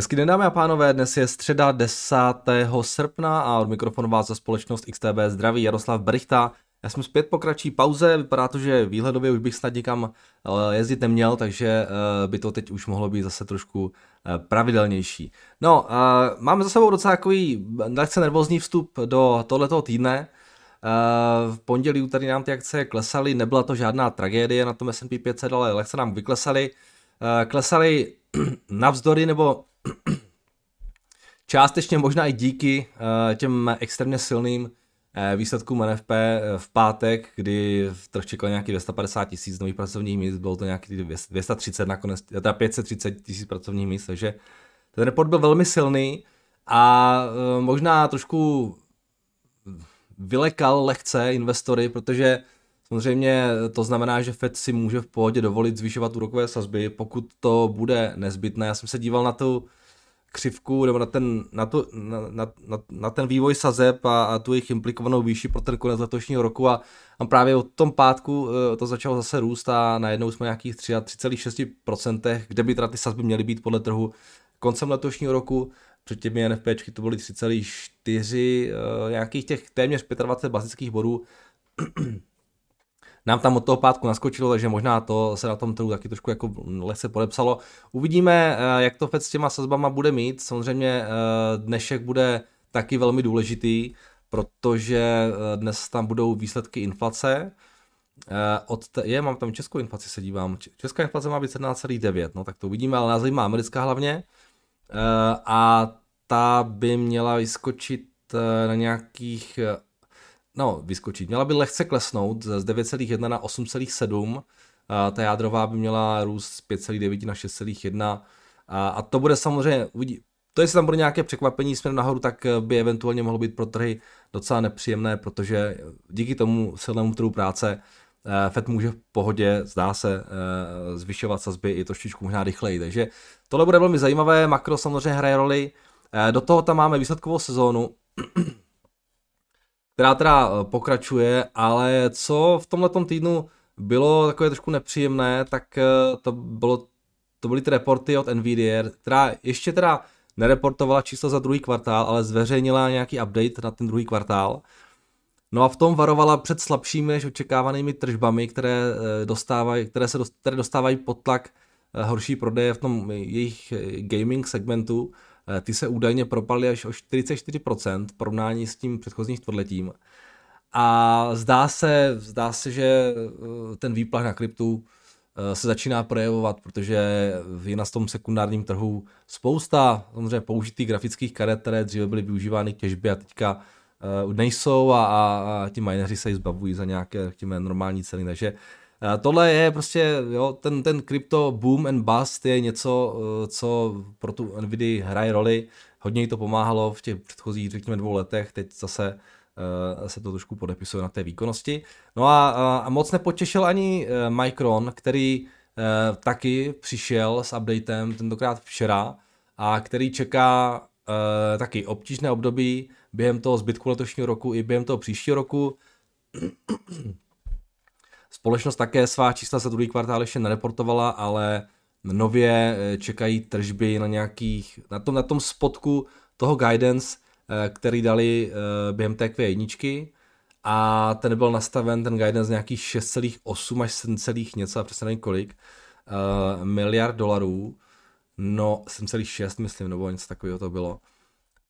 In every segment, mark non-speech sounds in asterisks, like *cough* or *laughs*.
Hezky den dámy a pánové, dnes je středa 10. srpna a od mikrofonu vás za společnost XTB zdraví Jaroslav Brichta. Já jsem zpět po kratší pauze, vypadá to, že výhledově už bych snad nikam eh, jezdit neměl, takže eh, by to teď už mohlo být zase trošku eh, pravidelnější. No, máme za sebou docela takový lehce nervózní vstup do tohletoho týdne. V pondělí tady nám ty akce klesaly, nebyla to žádná tragédie na tom S&P 500, ale lehce nám vyklesaly. Klesaly *clears throat* navzdory nebo částečně možná i díky uh, těm extrémně silným uh, výsledkům NFP eh, v pátek, kdy trh čekal nějaký 250 tisíc nových pracovních míst, bylo to nějaký 230 nakonec, teda 530 tisíc pracovních míst, takže ten report byl velmi silný a možná trošku vylekal lehce investory, protože Samozřejmě to znamená, že Fed si může v pohodě dovolit zvyšovat úrokové sazby, pokud to bude nezbytné. Já jsem se díval na tu křivku nebo na ten, na tu, na, na, na, na ten vývoj sazeb a, a tu jejich implikovanou výši pro ten konec letošního roku a, a právě od tom pátku eh, to začalo zase růst a najednou jsme nějakých 3,6%, kde by teda ty sazby měly být podle trhu koncem letošního roku. Před těmi NFPčky to byly 3,4, eh, nějakých těch téměř 25 bazických bodů nám tam od toho pátku naskočilo, takže možná to se na tom trhu taky trošku jako lehce podepsalo. Uvidíme, eh, jak to Fed s těma sazbama bude mít. Samozřejmě eh, dnešek bude taky velmi důležitý, protože eh, dnes tam budou výsledky inflace. Od te, je, mám tam českou inflaci, se dívám. Česká inflace má být 17,9, no tak to uvidíme, ale nás zajímá americká hlavně. A ta by měla vyskočit na nějakých no, vyskočit. Měla by lehce klesnout z 9,1 na 8,7. Ta jádrová by měla růst z 5,9 na 6,1. A to bude samozřejmě, uvidí, to jestli tam bude nějaké překvapení směrem nahoru, tak by eventuálně mohlo být pro trhy docela nepříjemné, protože díky tomu silnému trhu práce eh, Fed může v pohodě, zdá se, eh, zvyšovat sazby i trošičku možná rychleji. Takže tohle bude velmi zajímavé, makro samozřejmě hraje roli. Eh, do toho tam máme výsledkovou sezónu, která teda eh, pokračuje, ale co v tomhle týdnu bylo takové trošku nepříjemné, tak eh, to, bylo, to byly ty reporty od Nvidia, která ještě teda nereportovala číslo za druhý kvartál, ale zveřejnila nějaký update na ten druhý kvartál. No a v tom varovala před slabšími než očekávanými tržbami, které, eh, dostávají, které se dost, které dostávají pod tlak horší prodeje v tom jejich gaming segmentu. Eh, ty se údajně propadly až o 44% v porovnání s tím předchozím čtvrtletím. A zdá se, zdá se, že eh, ten výplach na kryptu eh, se začíná projevovat, protože je na tom sekundárním trhu spousta samozřejmě použitých grafických karet, které dříve byly využívány k těžbě a teďka nejsou a, a, a ti mineři se ji zbavují za nějaké, normální ceny. Takže Tohle je prostě, jo, ten, ten crypto boom and bust je něco, eh, co pro tu Nvidia hraje roli. Hodně jí to pomáhalo v těch předchozích, řekněme, dvou letech, teď zase uh, se to trošku podepisuje na té výkonnosti. No a, a moc nepotěšil ani Micron, který taky přišel s updatem tentokrát včera a který čeká taky obtížné období během toho zbytku letošního roku i během toho příštího roku. Společnost také svá čísla za druhý kvartál ještě nereportovala, ale nově eh, čekají tržby na nějakých, na tom, na tom spotku toho guidance, eh, který dali eh, během té Q1 a ten byl nastaven, ten guidance nějakých 6,8 až 7, něco a přesně nevím kolik, miliard dolarů, no 7,6 myslím, nebo něco takového to bylo.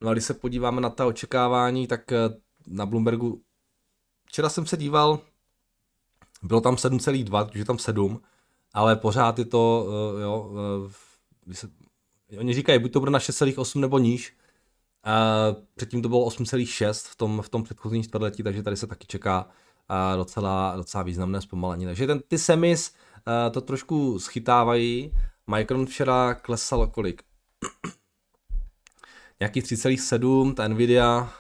No a když se podíváme na ta očekávání, tak na Bloombergu, včera jsem se díval, bylo tam 7,2, takže tam 7, ale pořád je to, uh, jo, uh, se, oni říkají, buď to bude na 6,8 nebo níž, předtím to bylo 8,6 v tom, v tom předchozím čtvrtletí, takže tady se taky čeká uh, docela, docela významné zpomalení. Takže ten, ty semis to trošku schytávají. Micron včera klesalo kolik? *clears throat* Nějakých 3,7, ta Nvidia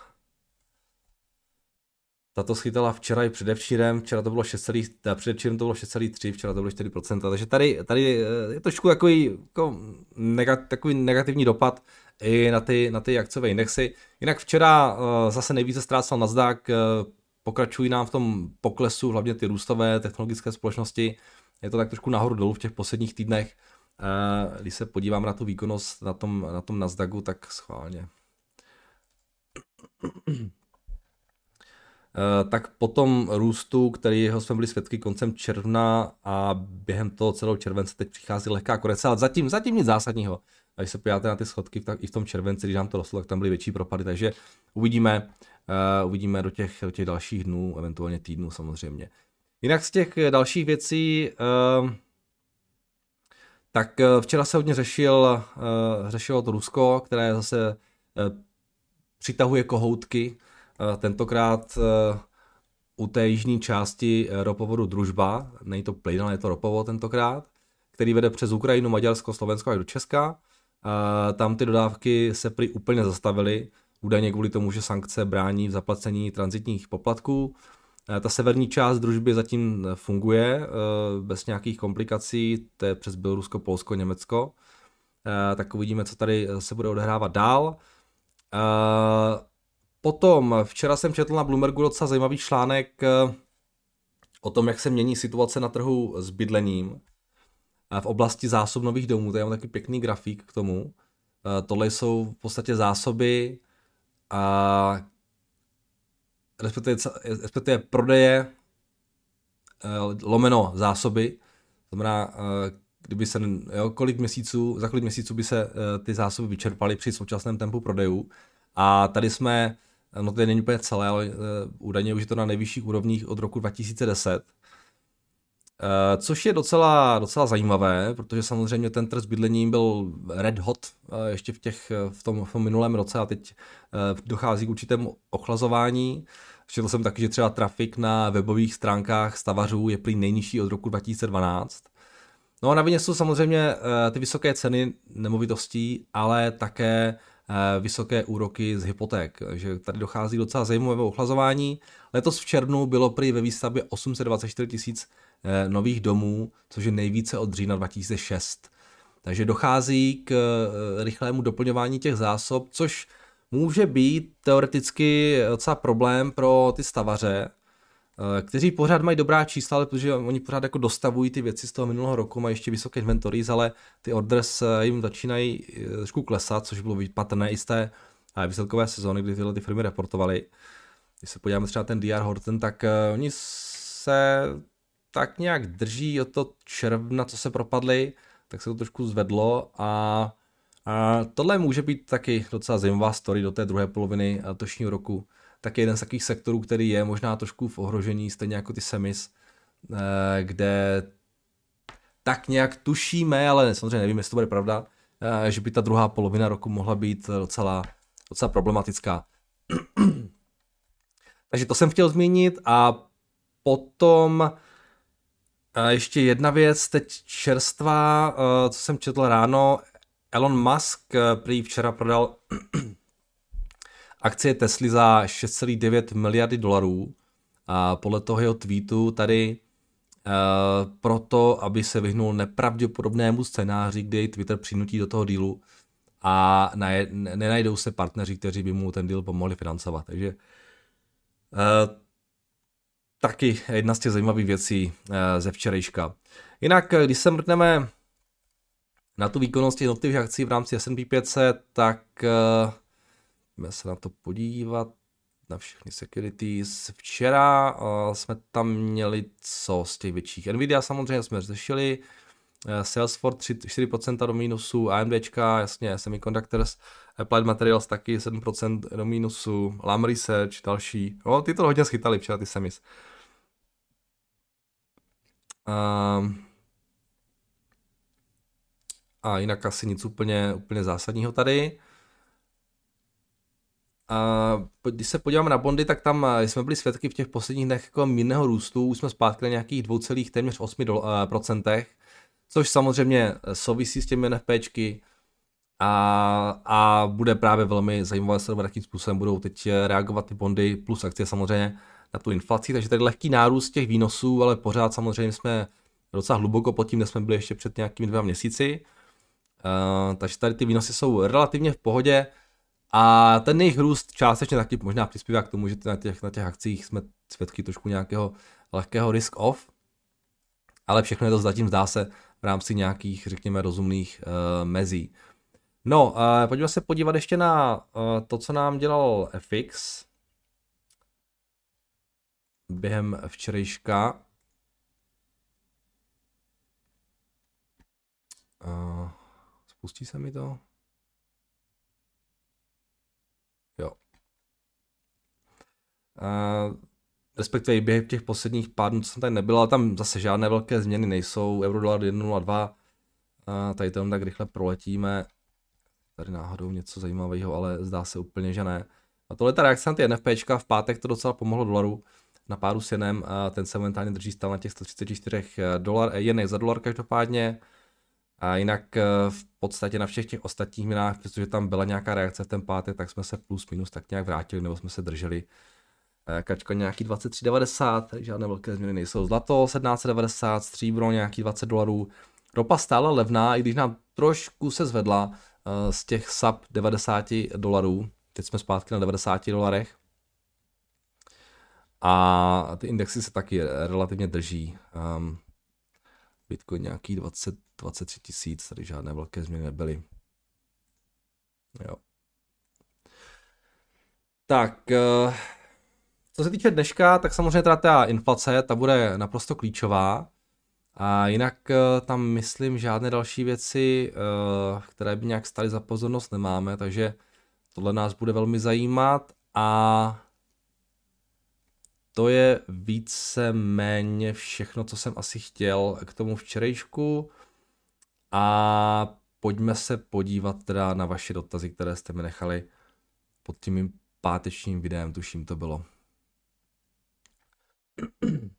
ta to schytala včera i předevčírem, včera to bylo 6, předevčírem to bylo 6,3, včera to bylo 4%, takže tady, tady eh, je trošku takový, jako negat, takový negativní dopad i na ty, na ty akciové indexy. Jinak včera uh, zase nejvíce ztrácel Nasdaq, pokračují nám v tom poklesu, hlavně ty růstové technologické společnosti, je to tak trošku nahoru dolů v těch posledních týdnech. když se podívám na tu výkonnost na tom, na tom Nasdaqu, tak schválně. Tak po tom růstu, kterýho jsme byli svědky koncem června a během toho celého července teď přichází lehká korekce, ale zatím, zatím nic zásadního. A když se podíváte na ty schodky, tak i v tom červenci, když nám to rostlo, tak tam byly větší propady, takže uvidíme, uh, uvidíme do těch, do těch dalších dnů, eventuálně týdnů samozřejmě. Jinak z těch dalších věcí, uh, tak včera se hodně řešil, uh, řešilo to Rusko, které zase přitahuje kohoutky, tentokrát uh, u té jižní části ropovodu Družba, není to plyn, ale je to ropovod tentokrát, který vede přes Ukrajinu, Maďarsko, Slovensko až do Česka. Tam ty dodávky se prý úplně zastavily, údajně kvůli tomu, že sankce brání v zaplacení transitních poplatků. Ta severní část družby zatím funguje bez nějakých komplikací, to je přes Bělorusko, Polsko, Německo. Tak uvidíme, co tady se bude odehrávat dál. Potom, včera jsem četl na Bloombergu docela zajímavý článek o tom, jak se mění situace na trhu s bydlením v oblasti zásob nových domů. Tady mám taky pěkný grafik k tomu. Tohle jsou v podstatě zásoby, a respektive, respektive prodeje eh, lomeno zásoby, znamená, eh, kdyby se, jo, kolik měsíců, za kolik měsíců by se eh, ty zásoby vyčerpaly při současném tempu prodejů. A tady jsme, no to není úplně celé, ale údajně už je to na nejvyšších úrovních od roku 2010. Uh, což je docela, docela zajímavé, protože samozřejmě ten trh s bydlením byl red hot ještě v, těch, v, tom, v tom minulém roce a teď dochází k určitému ochlazování. Četl jsem taky, že třeba trafik na webových stránkách stavařů je prý nejnižší od roku 2012. No a na jsou samozřejmě ty vysoké ceny nemovitostí, ale také vysoké úroky z hypoték. Takže tady dochází docela zajímavé ochlazování. Letos v červnu bylo prý ve výstavbě 824 tisíc Eh, nových domů, což je nejvíce od října 2006. Takže dochází k eh, rychlému doplňování těch zásob, což může být teoreticky docela problém pro ty stavaře, eh, kteří pořád mají dobrá čísla, ale protože oni pořád jako dostavují ty věci z toho minulého roku, mají ještě vysoké inventory, ale ty orders jim začínají trošku klesat, což bylo patrné i z té výsledkové sezóny, kdy tyhle ty firmy reportovaly. Když se podíváme třeba ten DR Horton, tak oni se tak nějak drží od to června, co se propadly, tak se to trošku zvedlo a, a tohle může být taky docela zajímavá story do té druhé poloviny letošního roku. Tak jeden z takových sektorů, který je možná trošku v ohrožení, stejně jako ty semis, eh, kde tak nějak tušíme, ale samozřejmě nevím, jestli to bude pravda, eh, že by ta druhá polovina roku mohla být docela, docela problematická. *clears throat* Takže to jsem chtěl zmínit a potom a ještě jedna věc, teď čerstvá, eh, co jsem četl ráno, Elon Musk eh, prý včera prodal akcie Tesly za 6,9 miliardy dolarů a podle toho jeho tweetu tady uh, proto, aby se vyhnul nepravděpodobnému scénáři, kdy Twitter přinutí do toho dílu a ne, nenajdou se partneři, kteří by mu ten deal pomohli financovat. Takže uh, taky jedna z těch zajímavých věcí eh, ze včerejška. Jinak, když se mrtneme na tu výkonnost jednotlivých akcí v rámci S&P 500, tak se na to podívat na všechny securities. Včera uh, jsme tam měli co z těch větších. Nvidia samozřejmě jsme řešili, uh, Salesforce 3, 4% do mínusu, AMDčka, jasně, Semiconductors, Applied Materials taky 7% do mínusu, Lam Research, další. No, ty to hodně schytali včera, ty semis. Uh, a jinak asi nic úplně, úplně zásadního tady. A když se podíváme na bondy, tak tam jsme byli svědky v těch posledních dnech jako mírného růstu, už jsme zpátky na nějakých 2,8%, což samozřejmě souvisí s těmi NFPčky a, a bude právě velmi zajímavé sledovat, jakým způsobem budou teď reagovat ty bondy plus akcie samozřejmě na tu inflaci, takže tady lehký nárůst těch výnosů, ale pořád samozřejmě jsme docela hluboko pod tím, kde jsme byli ještě před nějakými dvěma měsíci. Uh, takže tady ty výnosy jsou relativně v pohodě a ten jejich růst částečně taky možná přispívá k tomu, že na těch, na těch akcích jsme svědky trošku nějakého lehkého risk off. ale všechno je to zatím zdá se v rámci nějakých, řekněme, rozumných uh, mezí. No, uh, pojďme se podívat ještě na uh, to, co nám dělal FX během včerejška. Uh, spustí se mi to? Jo. Uh, respektive i během těch posledních pár dnů, co jsem tady nebyl, ale tam zase žádné velké změny nejsou. Eurodolar 1.02, uh, tady tam tak rychle proletíme. Tady náhodou něco zajímavého, ale zdá se úplně, že ne. A tohle ta reakce na ty NFPčka v pátek to docela pomohlo dolaru na páru s jenem, a ten se momentálně drží stále na těch 134 dolar, jenek za dolar každopádně. A jinak eh, v podstatě na všech těch ostatních minách, protože tam byla nějaká reakce v ten pátek, tak jsme se plus minus tak nějak vrátili, nebo jsme se drželi. Eh, kačka nějaký 23,90, tady žádné velké změny nejsou. Zlato 17,90, stříbro nějaký 20 dolarů. Ropa stále levná, i když nám trošku se zvedla eh, z těch sub 90 dolarů. Teď jsme zpátky na 90 dolarech. A ty indexy se taky relativně drží. Um, Bitcoin nějaký 20, 23 tisíc, tady žádné velké změny nebyly. Jo. Tak, eh, co se týče dneška, tak samozřejmě teda ta inflace, ta bude naprosto klíčová. A jinak eh, tam myslím žádné další věci, eh, které by nějak staly za pozornost nemáme, takže tohle nás bude velmi zajímat a to je více méně všechno, co jsem asi chtěl k tomu včerejšku. A pojďme se podívat teda na vaše dotazy, které jste mi nechali pod tím mým pátečním videem, tuším to bylo. *clears throat*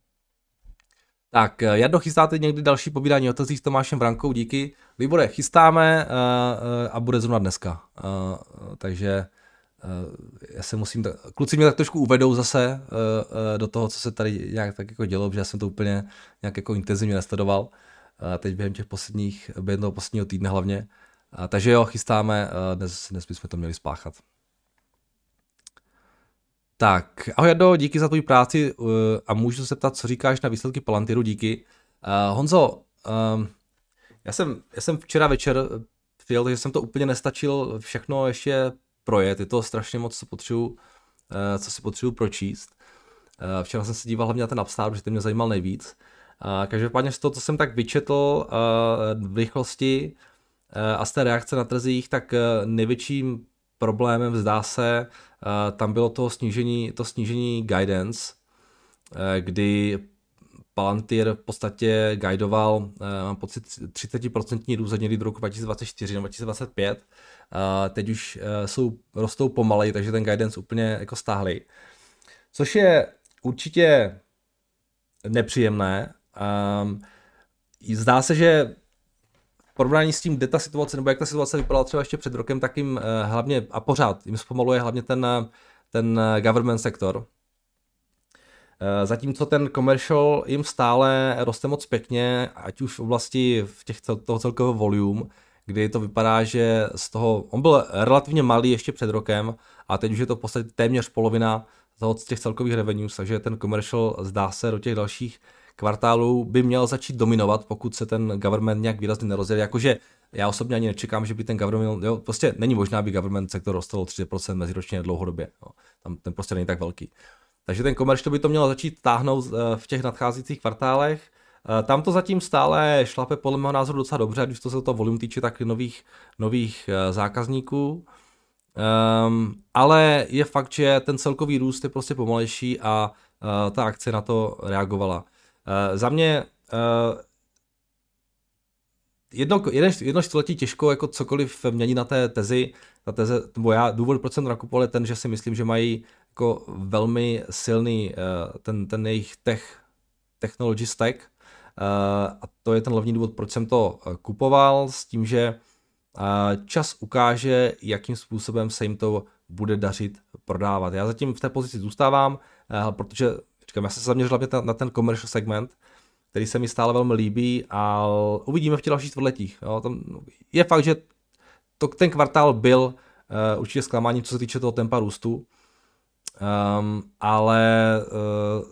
Tak, jak dochystáte někdy další povídání o s Tomášem Brankou, díky. Libore, chystáme uh, uh, a bude zrovna dneska. Takže Eh, já se musím, kluci mě tak trošku uvedou zase do toho, co se tady nějak tak jako dělo, protože já jsem to úplně nějak jako intenzivně nesledoval. Uh, teď během těch posledních, během toho posledního týdne hlavně. Takže jo, chystáme, dnes, dnes bychom to měli spáchat. Tak, ahoj Jado, díky za tvou práci uh, a můžu se ptat, co říkáš na výsledky Palantiru, díky. Uh, Honzo, um, já, jsem, já jsem včera večer přijel, takže jsem to úplně nestačil všechno ještě projet, je to strašně moc, co potřebuji, eh, co si potřebuji pročíst. Eh, včera jsem se díval hlavně na ten Upstart, protože ten mě zajímal nejvíc. Každopádně z toho, co jsem tak vyčetl eh, v rychlosti a z té reakce na trzích, tak největším problémem zdá se, tam bylo to snížení, to snížení guidance, kdy Palantir v podstatě guidoval, mám pocit, 30% růst někdy do roku 2024 nebo 2025 teď už jsou, rostou pomalej, takže ten guidance úplně jako stáhli. Což je určitě nepříjemné. Um, zdá se, že porovnání s tím, kde ta situace, nebo jak ta situace vypadala třeba ještě před rokem, tak jim uh, hlavně a pořád jim zpomaluje hlavně ten, ten government sektor. Zatímco ten commercial jim stále roste moc pěkně, ať už v oblasti v těch, toho celkového volume, kdy to vypadá, že z toho, on byl relativně malý ještě před rokem a teď už je to v podstatě téměř polovina toho z těch celkových revenues, takže ten commercial zdá se do těch dalších kvartálů by měl začít dominovat, pokud se ten government nějak výrazně nerozjede. Jakože já osobně ani nečekám, že by ten government, jo, prostě není možná, aby government sektor rostl o 30% meziročně dlouhodobě. Jo. Tam ten prostě není tak velký. Takže ten commercial by to mělo začít táhnout eh, v těch nadcházejících kvartálech Eh, tam to zatím stále šlape podle mého názoru docela dobře, když to se to volum týče tak nových, nových eh, zákazníků. Um, ale je fakt, že ten celkový růst je prostě pomalejší a uh, ta akce na to reagovala. Uh, za mě uh, jedno, jedno, jedno čtvrtletí těžko jako cokoliv mění na té tezi, ta teze, nebo já, důvod, proč jsem nakupoval je ten, že si myslím, že mají jako velmi silný uh, ten, ten jejich tech, technology stack, Eh, a to je ten hlavní důvod, proč jsem to kupoval, s tím, že eh, čas ukáže, jakým způsobem se jim to bude dařit prodávat. Já zatím v té pozici zůstávám, protože říkám, já jsem se zaměřil hlavně na ten commercial segment, který se mi stále velmi líbí a uvidíme v těch dalších čtvrtletích. Tam je fakt, že to, ten kvartál byl uh, určitě zklamáním, co se týče toho tempa růstu, um, ale uh,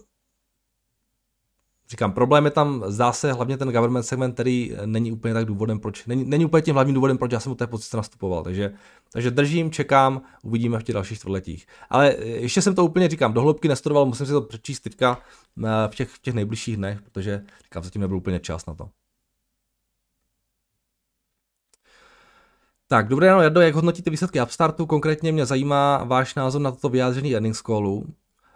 říkám, problém je tam, zdá se, hlavně ten government segment, který není úplně tak důvodem, proč, není, není úplně tím hlavním důvodem, proč já jsem u té pozice nastupoval. Takže, takže držím, čekám, uvidíme v těch dalších čtvrtletích. Ale ještě jsem to úplně, říkám, dohloubky nestudoval, musím si to přečíst teďka eh, v těch, v těch nejbližších dnech, protože říkám, zatím nebyl úplně čas na to. Tak, dobré ráno, Jardo, jak hodnotíte výsledky Upstartu? Konkrétně mě zajímá váš názor na toto vyjádření earnings callu.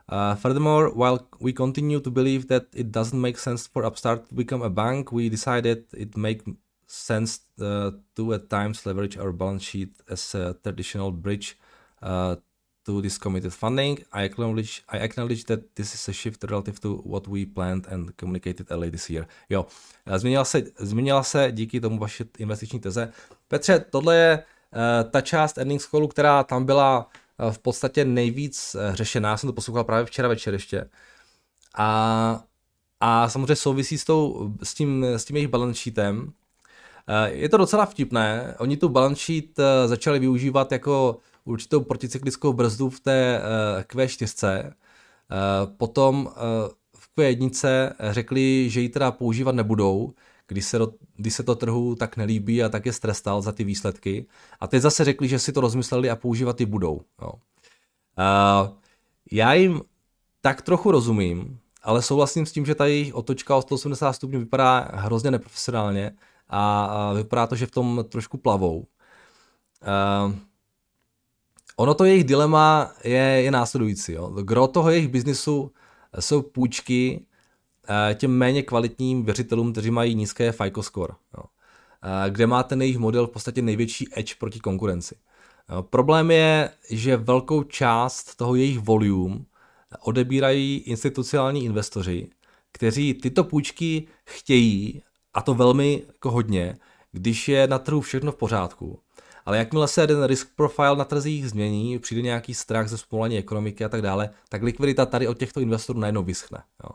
Uh, furthermore, while we continue to believe that it doesn't make sense for Upstart to become a bank, we decided it make sense uh, to at times leverage our balance sheet as a traditional bridge uh, to this committed funding. I acknowledge, I acknowledge that this is a shift relative to what we planned and communicated early this year. Jo, změnila se, změnila se díky tomu vaše investiční teze. Petře, tohle je uh, ta část earnings callu, která tam byla v podstatě nejvíc uh, řešená. Já jsem to poslouchal právě včera večer ještě. A, a samozřejmě souvisí s, tou, s, tím, s tím jejich balance sheetem. Je to docela vtipné. Oni tu balance sheet začali využívat jako určitou proticyklickou brzdu v té Q4. Potom v Q1 řekli, že ji teda používat nebudou, když se, do, když se to trhu tak nelíbí a tak je strestal za ty výsledky. A teď zase řekli, že si to rozmysleli a používat ji budou. Jo. Uh, já jim tak trochu rozumím, ale souhlasím s tím, že ta jejich otočka o 180 stupňů vypadá hrozně neprofesionálně a, vypadá to, že v tom trošku plavou. Uh, ono to jejich dilema je, je následující. Jo. Gro toho jejich biznisu jsou půjčky těm méně kvalitním věřitelům, kteří mají nízké FICO score, jo. Eh, kde má ten jejich model v podstatě největší edge proti konkurenci. Problém je, že velkou část toho jejich volume odebírají institucionální investoři, kteří tyto půjčky chtějí, a to velmi jako hodně, když je na trhu všechno v pořádku. Ale jakmile se ten risk profile na trzích změní, přijde nějaký strach ze zpomalení ekonomiky a tak dále, tak likvidita tady od těchto investorů najednou vyschne. Jo.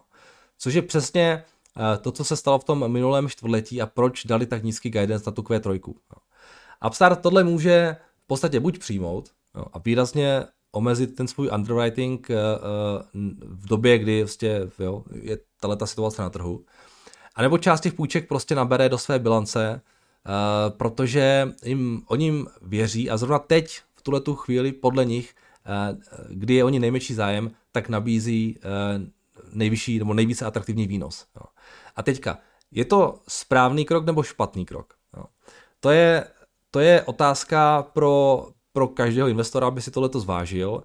Což je přesně eh, to, co se stalo v tom minulém čtvrtletí a proč dali tak nízký guidance na tu Q3. Upstart tohle může v podstatě buď přijmout a výrazně omezit ten svůj underwriting eh, eh, v době, kdy vlastně, jo, je tato situace na trhu. A nebo část těch půjček prostě nabere do své bilance, protože jim, oni jim věří a zrovna teď, v tuhle tu chvíli, podle nich, kdy je oni nejmenší zájem, tak nabízí nejvyšší nebo nejvíce atraktivní výnos. Jo. A teďka, je to správný krok nebo špatný krok? Jo. To, je, to je otázka pro, pro každého investora, aby si tohle zvážil, uh,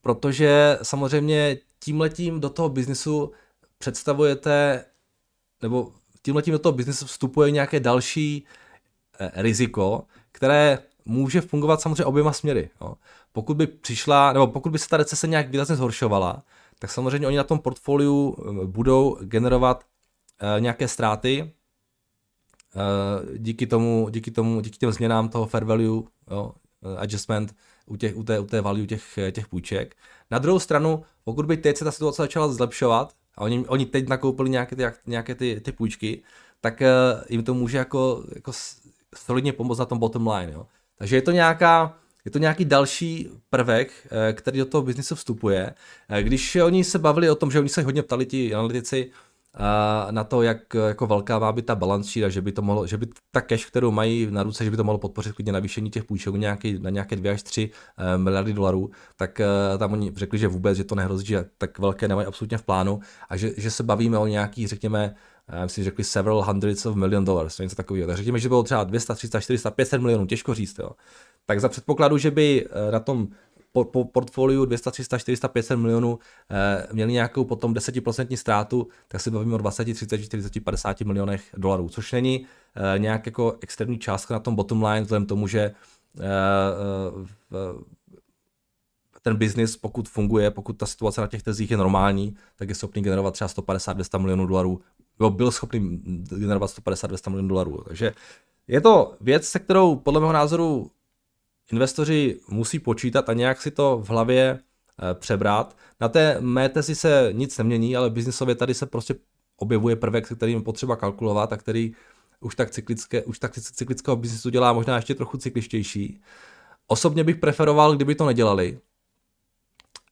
protože samozřejmě tímhletím do toho biznisu představujete, nebo tímhletím do toho biznisu vstupuje nějaké další eh, riziko, které může fungovat samozřejmě oběma směry. Jo pokud by přišla, nebo pokud by se ta recese nějak výrazně zhoršovala, tak samozřejmě oni na tom portfoliu eh, budou generovat uh, nějaké ztráty uh, díky tomu, díky tomu, díky těm změnám toho fair value jo, adjustment u, těch, u, té, u té value těch, těch půjček. Na druhou stranu, pokud by teď se ta situace začala zlepšovat a oni, oni teď nakoupili nějaké ty, nějaké ty, ty půjčky, tak jim to může jako, jako solidně pomoct na tom bottom line. Jo. Takže je to nějaká, je to nějaký další prvek, eh, který do toho biznisu vstupuje. Eh, když oni se bavili o tom, že oni se hodně ptali ti analytici eh, na to, jak jako velká má být ta balance sheet a že by, to mohlo, že by ta cash, kterou mají na ruce, že by to mohlo podpořit klidně navýšení těch půjček nějaký, na nějaké 2 až 3 miliardy dolarů, tak tam oni řekli, že vůbec, že to nehrozí, že tak velké nemají absolutně v plánu a že, že se bavíme o nějakých, řekněme, myslím, řekli several hundreds of million dollars, něco takového. Tak řekněme, že bylo třeba 200, 300, 400, 500 milionů, těžko říct. Jo tak za předpokladu, že by eh, na tom po, po portfoliu 200, 300, 400, 500 milionů eh, měli nějakou potom 10% ztrátu, tak se bavíme o 20, 30, 40, 50 milionech dolarů, což není eh, nějak jako extrémní částka na tom bottom line, vzhledem tomu, že eh, eh, ten biznis, pokud funguje, pokud ta situace na těch tezích je normální, tak je schopný generovat třeba 150-200 milionů dolarů, nebo byl schopný generovat 150-200 milionů dolarů. Takže je to věc, se kterou podle mého názoru investoři musí počítat a nějak si to v hlavě eh, přebrat. Na té mé tezi se nic nemění, ale biznisově tady se prostě objevuje prvek, se kterým potřeba kalkulovat a který už tak, cyklické, už tak cyklického biznisu dělá možná ještě trochu cykličtější. Osobně bych preferoval, kdyby to nedělali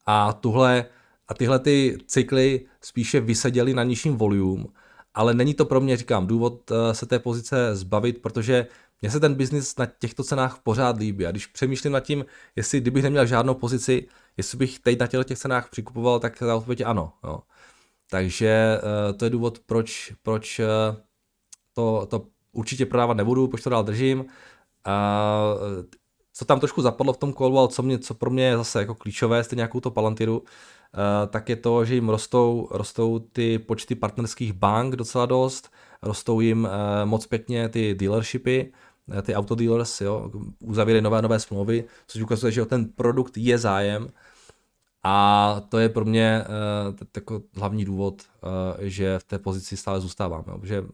a tuhle, a tyhle ty cykly spíše vyseděly na nižším volume, ale není to pro mě, říkám, důvod eh, se té pozice zbavit, protože mně se ten biznis na těchto cenách pořád líbí. A když přemýšlím nad tím, jestli kdybych neměl žádnou pozici, jestli bych teď na těchto těch cenách přikupoval, tak ta odpověď ano. Jo. Takže uh, to je důvod, proč, proč uh, to, to určitě prodávat nebudu, proč to dál držím. Uh, co tam trošku zapadlo v tom kolu, ale co, mě, co pro mě je zase jako klíčové, stejně jako to Palantiru, tak je to, že jim rostou, rostou ty počty partnerských bank docela dost, rostou jim uh, moc pěkně ty dealershipy, ty autodealers, jo, uzavírají nové nové smlouvy, což ukazuje, že o ten produkt je zájem. A to je pro mě jako hlavní důvod, že v té pozici stále zůstávám, jo, protože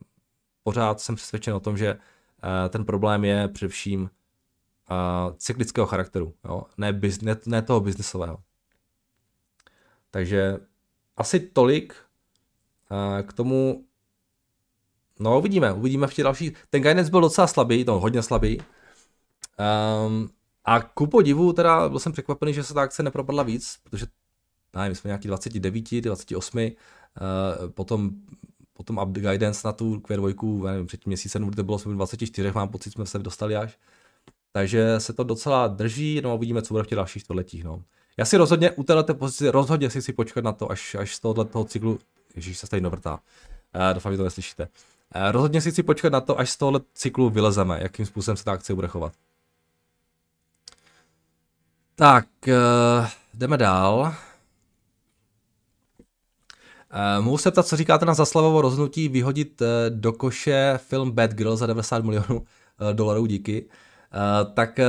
pořád jsem přesvědčen o tom, že ten problém je především cyklického charakteru, jo, ne, biz, ne, ne toho biznesového. Takže asi tolik uh, k tomu No, uvidíme, uvidíme v těch dalších. Ten guidance byl docela slabý, no hodně slabý. Um, a ku podivu, teda byl jsem překvapený, že se ta akce nepropadla víc, protože nevím, jsme nějaký 29, 28, uh, potom potom up guidance na tu Q2, nevím, před tím měsícem to bylo 24, mám pocit, jsme se dostali až. Takže se to docela drží, no uvidíme, co bude v těch dalších čtvrtletích. No. Já si rozhodně u této pozice, rozhodně si si počkat na to, až, až z tohoto cyklu, ježíš se tady novrtá, uh, doufám, že to neslyšíte, Eh, rozhodně si chci počkat na to, až z tohohle cyklu vylezeme, jakým způsobem se ta akce bude chovat. Tak, uh, jdeme dál. Uh, mohu se ptat, co říkáte na zaslavovo rozhodnutí vyhodit uh, do koše film Bad Girl za 90 milionů uh, dolarů, díky. Uh, tak uh,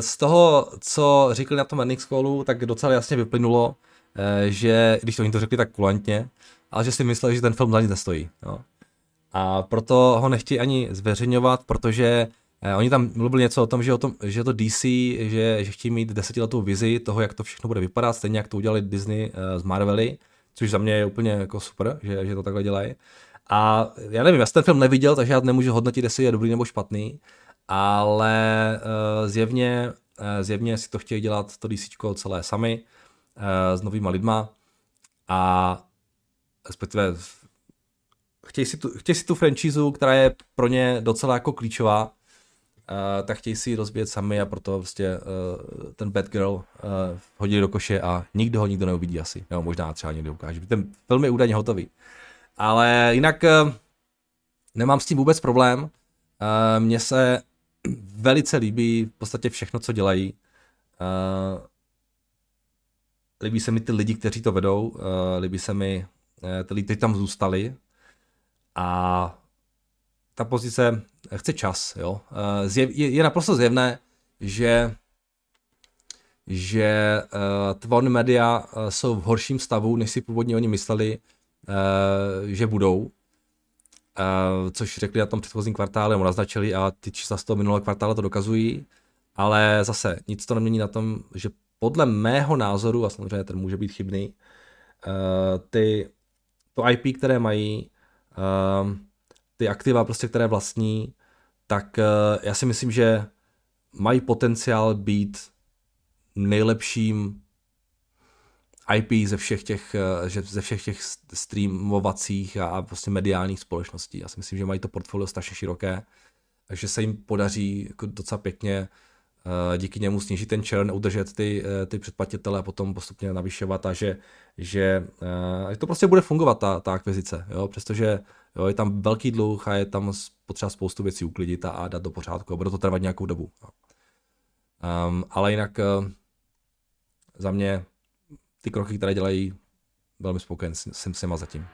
z toho, co říkali na tom earnings callu, tak docela jasně vyplynulo, uh, že, když to oni to řekli tak kulantně, ale že si mysleli, že ten film za nic nestojí. Jo. A proto ho nechtějí ani zveřejňovat, protože eh, oni tam mluvili něco o tom, že, o tom, že to DC, že, že chtějí mít desetiletou vizi toho, jak to všechno bude vypadat, stejně jak to udělali Disney eh, z Marvely, což za mě je úplně jako super, že, že to takhle dělají. A já nevím, já jsem ten film neviděl, takže já nemůžu hodnotit, jestli je dobrý nebo špatný, ale uh, zjevně, uh, zjevně si to chtějí dělat to DC celé sami, uh, s novýma lidma a respektive chtějí si, tu, chtějí si tu franchise, která je pro ně docela jako klíčová, uh, tak chtějí si ji rozbíjet sami a proto prostě uh, ten Bad Girl uh, hodili do koše a nikdo ho nikdo neuvidí asi, nebo možná třeba někdo ukáže. Ten film je údajně hotový. Ale jinak uh, nemám s tím vůbec problém. Uh, mně se velice líbí v podstatě všechno, co dělají. Uh, líbí se mi ty lidi, kteří to vedou, uh, líbí se mi Eh, ty lidi tam zůstali a ta pozice chce čas. Jo? Eh, je, je naprosto zjevné, že že uh, tvorné média uh, jsou v horším stavu, než si původně oni mysleli, uh, že budou. Uh, což řekli na tom předchozím kvartále, nebo naznačili a ty čísla z toho minulého kvartále to dokazují. Ale zase nic to nemění na tom, že podle mého názoru, a samozřejmě ten může být chybný, uh, ty to IP, které mají, uh, ty aktiva, prostě, které vlastní, tak uh, já si myslím, že mají potenciál být nejlepším IP ze všech těch, uh, že ze všech těch streamovacích a, prostě mediálních společností. Já si myslím, že mají to portfolio strašně široké, takže se jim podaří jako docela pěkně Eh, díky němu snížit ten churn, udržet ty, eh, ty předplatitele a potom postupně navyšovat a že, že, že to prostě bude fungovat, ta, ta akvizice, jo? přestože jo, je tam velký dluh a je tam potřeba spoustu věcí uklidit a, a dát do pořádku a bude to trvat nějakou dobu. Um, ale jinak za mě ty kroky, které dělají, velmi spokojen jsem s nima zatím.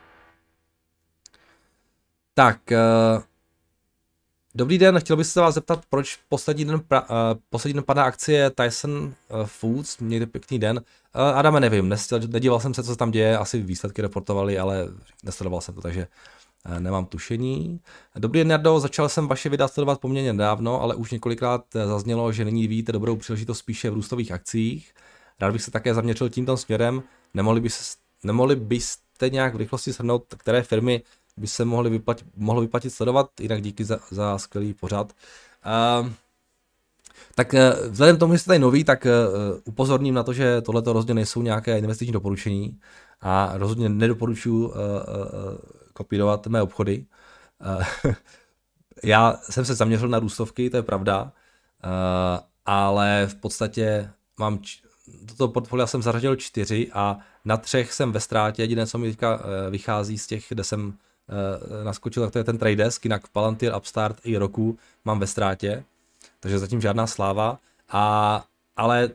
Tak, uh, Dobrý den, chtěl bych se vás zeptat, proč poslední den, pra, uh, poslední den padá akcie Tyson uh, Foods, mějte pěkný den. Uh, Adame, nevím, nedíval jsem se, co se tam děje, asi výsledky reportovali, ale nesledoval jsem to, takže uh, nemám tušení. Dobrý den, Jardo, začal jsem vaše videa sledovat poměrně nedávno, ale už několikrát zaznělo, že nyní víte dobrou příležitost spíše v růstových akcích. Rád bych se také zaměřil tímto směrem. Nemohli, by se, nemohli byste nějak v rychlosti shrnout, které firmy by se mohli vyplatit, mohlo vyplatit sledovat, jinak díky za, za skvělý pořad. Uh, Tak eh, vzhledem k tomu, že jste tady nový, tak upozorním na to, že tohle rozhodně nejsou nějaké investiční doporučení a rozhodně nedoporučuji kopírovat mé obchody. *laughs* Já jsem se zaměřil na růstovky, to je pravda, ale v podstatě mám do toho portfolia jsem zařadil čtyři a na třech jsem ve ztrátě. Jediné, co mi teďka eh, vychází z těch, kde jsem eh, naskočil, tak to je ten trade desk, jinak Palantir, Upstart i Roku mám ve ztrátě, takže zatím žádná sláva. A, ale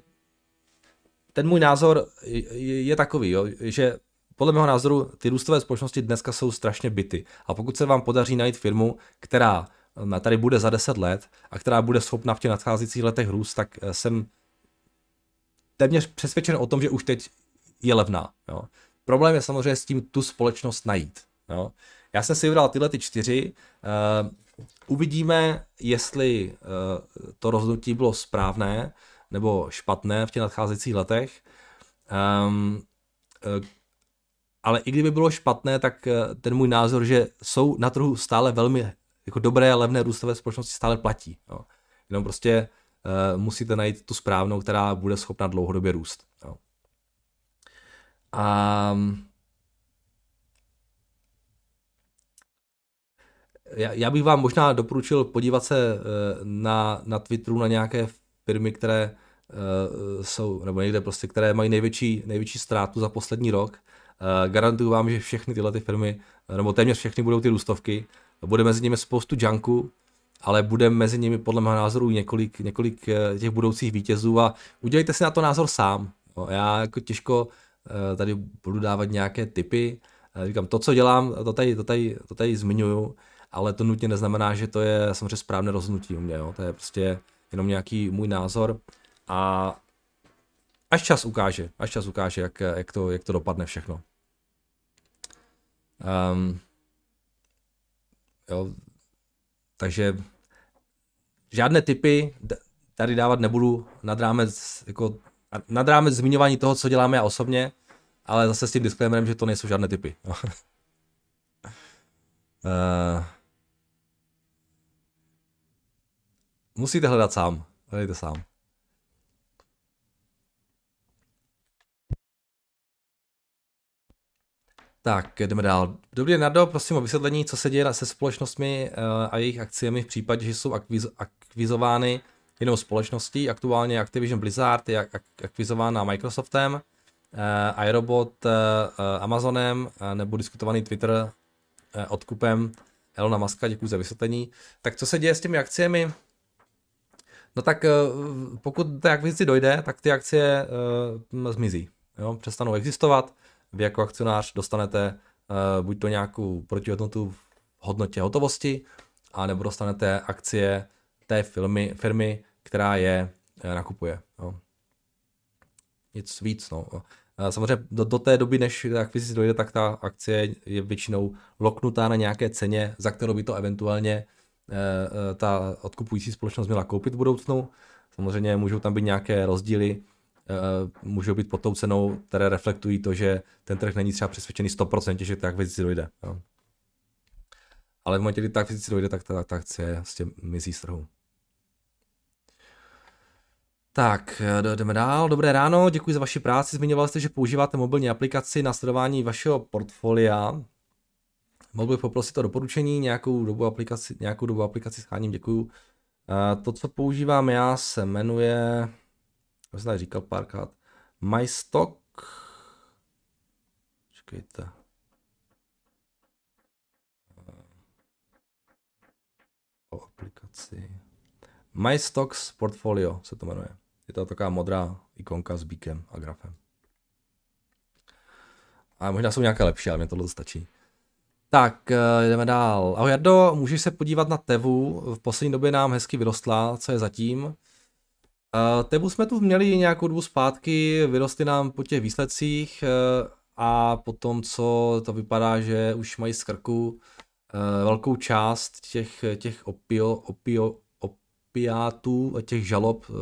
ten můj názor je, takový, jo, že podle mého názoru ty růstové společnosti dneska jsou strašně byty. A pokud se vám podaří najít firmu, která eh, tady bude za 10 let a která bude schopna v těch nadcházejících letech růst, tak jsem téměř přesvědčen o tom, že už teď je levná. Jo. Problém je samozřejmě s tím tu společnost najít. Jo. Já jsem si vybral tyhle ty čtyři. Uh, uvidíme, jestli uh, to rozhodnutí bylo správné nebo špatné v těch nadcházejících letech. Um, uh, ale i kdyby bylo špatné, tak ten můj názor, že jsou na trhu stále velmi jako dobré levné růstové společnosti stále platí. Jo. Jenom prostě musíte najít tu správnou, která bude schopna dlouhodobě růst. Jo. A já, bych vám možná doporučil podívat se uh, na, na Twitteru na nějaké firmy, které uh, jsou, nebo někde prostě, které mají největší, největší ztrátu za poslední rok. Garantuju vám, že všechny tyhle ty firmy, nebo téměř všechny budou ty růstovky. Bude mezi nimi spoustu junku, ale bude mezi nimi podle mého názoru několik, několik eh, těch budoucích vítězů a udělejte si na to názor sám. No, já jako těžko eh, tady budu dávat nějaké typy. Eh, říkám, to, co dělám, to tady, to tady, to tady zmiňuju, ale to nutně neznamená, že to je samozřejmě správné rozhodnutí u mě. Jo? To je prostě jenom nějaký můj názor a až čas ukáže, až čas ukáže, jak, jak, to, jak to dopadne všechno. Um, jo, takže žádné typy tady dávat nebudu nad rámec, jako, nad rámec zmiňování toho, co děláme já osobně, ale zase s tím disclaimerem, že to nejsou žádné typy. uh, *laughs* musíte hledat sám. Hledejte sám. Tak, jdeme dál. Dobrý den, Nardo, prosím o vysvětlení, co se děje se společnostmi uh, a jejich akciemi v případě, že jsou akviz, akvizovány jinou společností. Aktuálně Activision Blizzard je ak, akvizována Microsoftem, iRobot uh, Amazonem, uh, nebo diskutovaný Twitter odkupem Elona Muska, děkuji za vysvětlení. Tak co se děje s těmi akciemi? No tak pokud té akvizici dojde, tak ty akcie zmizí. Jo? Přestanou existovat vy jako akcionář dostanete uh, buď to nějakou protihodnotu v hodnotě hotovosti, a nebo dostanete akcie té firmy, firmy která je uh, nakupuje. No. Nic víc. No. Uh, samozřejmě do, do té doby, než ta akvizice dojde, tak ta akcie je většinou loknutá na nějaké ceně, za kterou by to eventuálně uh, ta odkupující společnost měla koupit v budoucnu. Samozřejmě můžou tam být nějaké rozdíly můžou být pod tou cenou, které reflektují to, že ten trh není třeba přesvědčený 100%, že ta akvizici dojde. Jo. Ale v momentě, kdy ta akvizici dojde, tak ta, ta akcie prostě mizí z trhu. Tak, eh, jdeme dál. Dobré ráno, děkuji za vaši práci. Zmiňoval jste, že používáte mobilní aplikaci na sledování vašeho portfolia. Mohl bych poprosit o doporučení, nějakou dobu aplikaci, nějakou dobu aplikaci scháním, děkuji. Eh, to, co používám já, se jmenuje já jsem tady říkal párkrát. MyStock. Čekejte. O aplikaci. MyStocks Portfolio se to jmenuje. Je to taková modrá ikonka s bíkem a grafem. A možná jsou nějaké lepší, ale mě tohle stačí. Tak, eh, jdeme dál. Ahoj Jardo, můžeš se podívat na Tevu. V poslední době nám hezky vyrostla, co je zatím. Uh, Tebu jsme tu měli nějakou dobu zpátky, vyrostly nám po těch výsledcích uh, a potom, co to vypadá, že už mají z krku uh, velkou část těch, těch opio, opio, opiátů, těch žalob uh,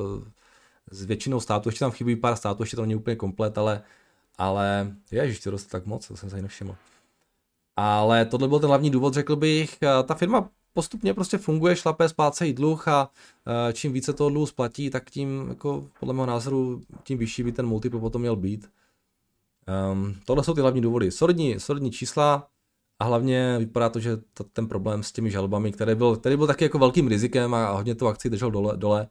s většinou států, ještě tam chybí pár států, ještě to není úplně komplet, ale, ale ježiš, to roste tak moc, to jsem se nevšiml. Ale tohle byl ten hlavní důvod, řekl bych. Ta firma postupně prostě funguje, šlapé splácejí dluh a uh, čím více toho dluhu splatí, tak tím, jako podle mého názoru, tím vyšší by ten multiple potom měl být. Um, tohle jsou ty hlavní důvody. Solidní, solidní čísla a hlavně vypadá to, že to, ten problém s těmi žalbami, který byl, který byl taky jako velkým rizikem a hodně to akci držel dole, dole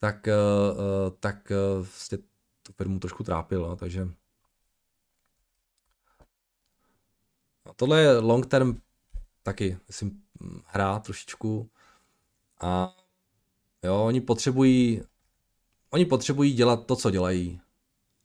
tak, uh, tak uh, vlastně tu firmu trošku trápil, no, takže tohle je long term taky, myslím, hra trošičku a jo, oni potřebují oni potřebují dělat to, co dělají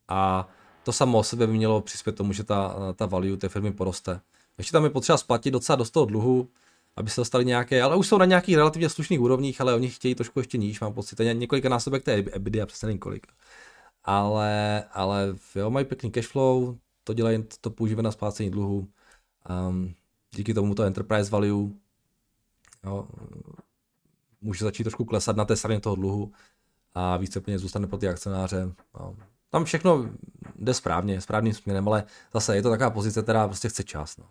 a to samo o sebe by mělo přispět tomu, že ta, ta value té firmy poroste. Ještě tam je potřeba splatit docela dost toho dluhu, aby se dostali nějaké, ale už jsou na nějakých relativně slušných úrovních, ale oni chtějí trošku ještě níž, mám pocit. To je několika násobek té EBITDA, přesně nevím kolik. Ale, ale jo, mají pěkný cashflow, to dělají, to, to používají na splácení dluhu. Um, díky tomu to enterprise value jo, může začít trošku klesat na té straně toho dluhu a více peněz zůstane pro ty akcionáře. No. Tam všechno jde správně, správným směrem, ale zase je to taková pozice, která prostě chce čas. No.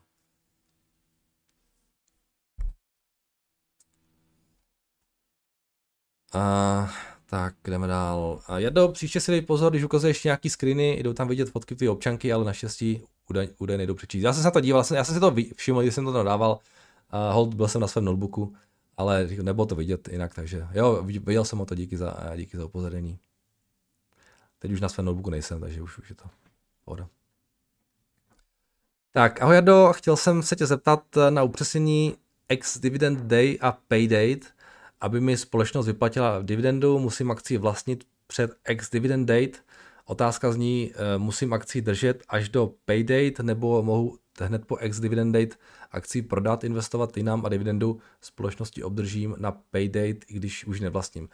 A, tak, jdeme dál. A jedno, příště si dej pozor, když ukazuješ nějaký screeny, jdou tam vidět fotky ty občanky, ale naštěstí údaj, nejdou přečíst. Já jsem se na to díval, já jsem si to všiml, když jsem to nadával. A hold, byl jsem na svém notebooku, ale nebylo to vidět jinak, takže jo, viděl jsem o to, díky za, díky za upozornění. Teď už na svém notebooku nejsem, takže už, už je to pohoda. Tak, ahoj Jado, chtěl jsem se tě zeptat na upřesnění ex-dividend day a pay date. Aby mi společnost vyplatila dividendu, musím akci vlastnit před ex-dividend date. Otázka zní, eh, musím akci držet až do pay date, nebo mohu hned po ex-dividend date akci prodat, investovat jinam a dividendu společnosti obdržím na pay date, i když už nevlastním. Uh,